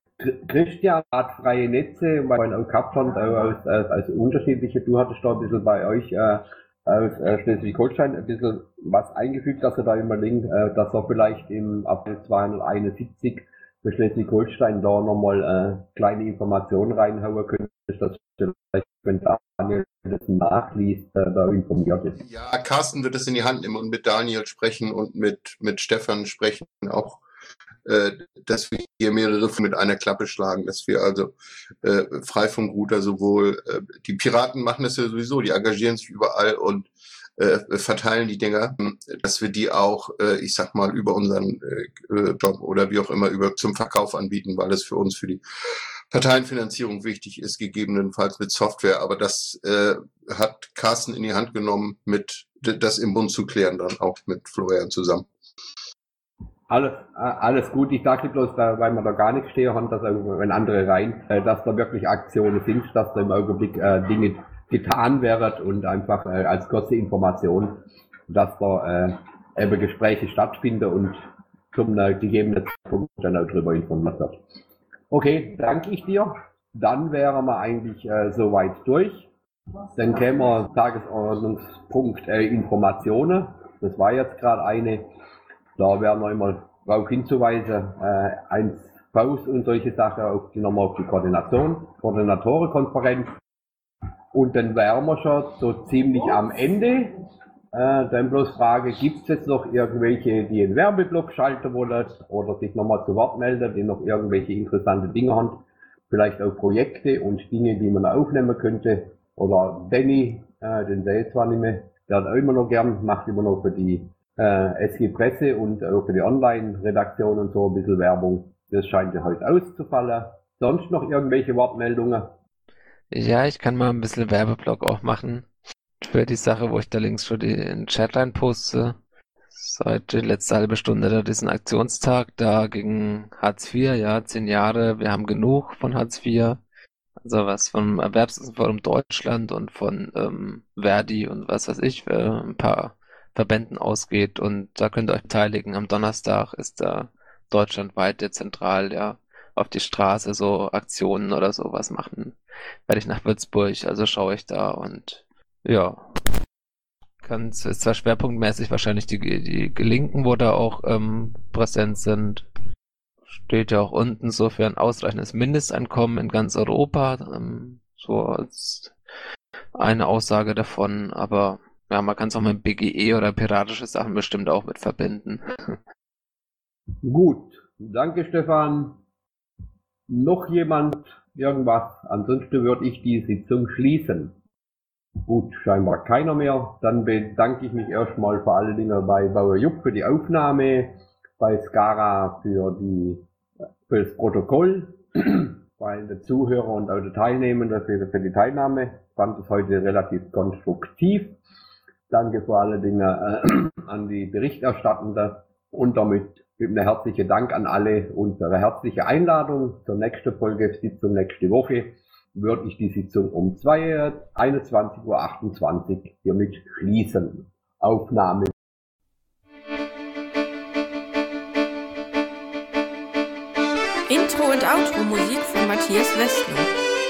Christian hat freie Netze, weil man auch gehabt hat, als, als, als unterschiedliche, du hattest da ein bisschen bei euch äh, aus äh, Schleswig-Holstein ein bisschen was eingefügt, dass er da überlegt, äh, dass er vielleicht im April 271 für Schleswig-Holstein da nochmal äh, kleine Informationen reinhauen könnte, dass vielleicht, wenn Daniel das nachliest, äh, da informiert ist. Ja, Carsten wird es in die Hand nehmen und mit Daniel sprechen und mit, mit Stefan sprechen, auch äh, dass wir hier mehrere mit einer Klappe schlagen, dass wir also äh, frei vom Ruder sowohl, äh, die Piraten machen das ja sowieso, die engagieren sich überall und äh, verteilen die Dinger, dass wir die auch, äh, ich sag mal, über unseren äh, Job oder wie auch immer über zum Verkauf anbieten, weil es für uns für die Parteienfinanzierung wichtig ist, gegebenenfalls mit Software. Aber das äh, hat Carsten in die Hand genommen, mit das im Bund zu klären, dann auch mit Florian zusammen. Alles, äh, alles gut. Ich dachte bloß, da, weil wir da gar nichts stehen haben, dass wenn andere rein, äh, dass da wirklich Aktionen sind, dass da im Augenblick äh, Dinge getan werden und einfach äh, als kurze Information, dass da äh, eben Gespräche stattfinden und zum äh, gegebenen Zeitpunkt dann auch darüber informiert wird. Okay, danke ich dir. Dann wären wir eigentlich äh, soweit durch. Dann kämen wir Tagesordnungspunkt äh, Informationen. Das war jetzt gerade eine. Da wären wir immer darauf hinzuweisen, äh, eins Faust und solche Sachen, nochmal auf die Koordination, Koordinatorenkonferenz. Und dann wären wir schon so ziemlich am Ende. Äh, dann bloß Frage, gibt es jetzt noch irgendwelche, die einen Werbeblock schalten wollen oder sich nochmal zu Wort melden, die noch irgendwelche interessante Dinge haben? Vielleicht auch Projekte und Dinge, die man aufnehmen könnte. Oder Danny, äh, den sehe ich zwar nicht mehr, der hat auch immer noch gern, macht immer noch für die äh, SG Presse und auch für die Online-Redaktion und so ein bisschen Werbung. Das scheint ja heute auszufallen. Sonst noch irgendwelche Wortmeldungen? Ja, ich kann mal ein bisschen Werbeblock auch machen für die Sache, wo ich da links schon den Chat rein poste. Seit die letzte halbe Stunde da diesen Aktionstag da gegen Hartz IV, ja, zehn Jahre, wir haben genug von Hartz IV. Also was vom Erwerbsforum Deutschland und von ähm, Verdi und was weiß ich, für ein paar Verbänden ausgeht und da könnt ihr euch beteiligen. Am Donnerstag ist da deutschlandweit dezentral, ja, auf die Straße so Aktionen oder sowas machen. Werde ich nach Würzburg, also schaue ich da und ja. Kann ist zwar schwerpunktmäßig wahrscheinlich die, die Gelinken, wo da auch ähm, präsent sind. Steht ja auch unten so für ein ausreichendes Mindesteinkommen in ganz Europa, ähm, so als eine Aussage davon, aber ja, man kann es auch mit BGE oder piratische Sachen bestimmt auch mit verbinden. Gut, danke Stefan. Noch jemand irgendwas? Ansonsten würde ich die Sitzung schließen. Gut, scheinbar keiner mehr. Dann bedanke ich mich erstmal vor allen Dingen bei Bauer Jupp für die Aufnahme, bei Skara für die für das Protokoll, <clears throat> bei den Zuhörer und auch den Teilnehmenden für, die Teilnahme. Ich fand es heute relativ konstruktiv. Danke vor allen Dingen äh, <clears throat> an die Berichterstattenden und damit mit einem herzlichen Dank an alle unsere herzliche Einladung zur nächsten Folgesitzung nächste Woche würde ich die Sitzung um 2, 21.28 Uhr hiermit schließen. Aufnahme. Intro und Outro Musik von Matthias Westner.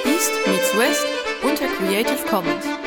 East meets West unter Creative Commons.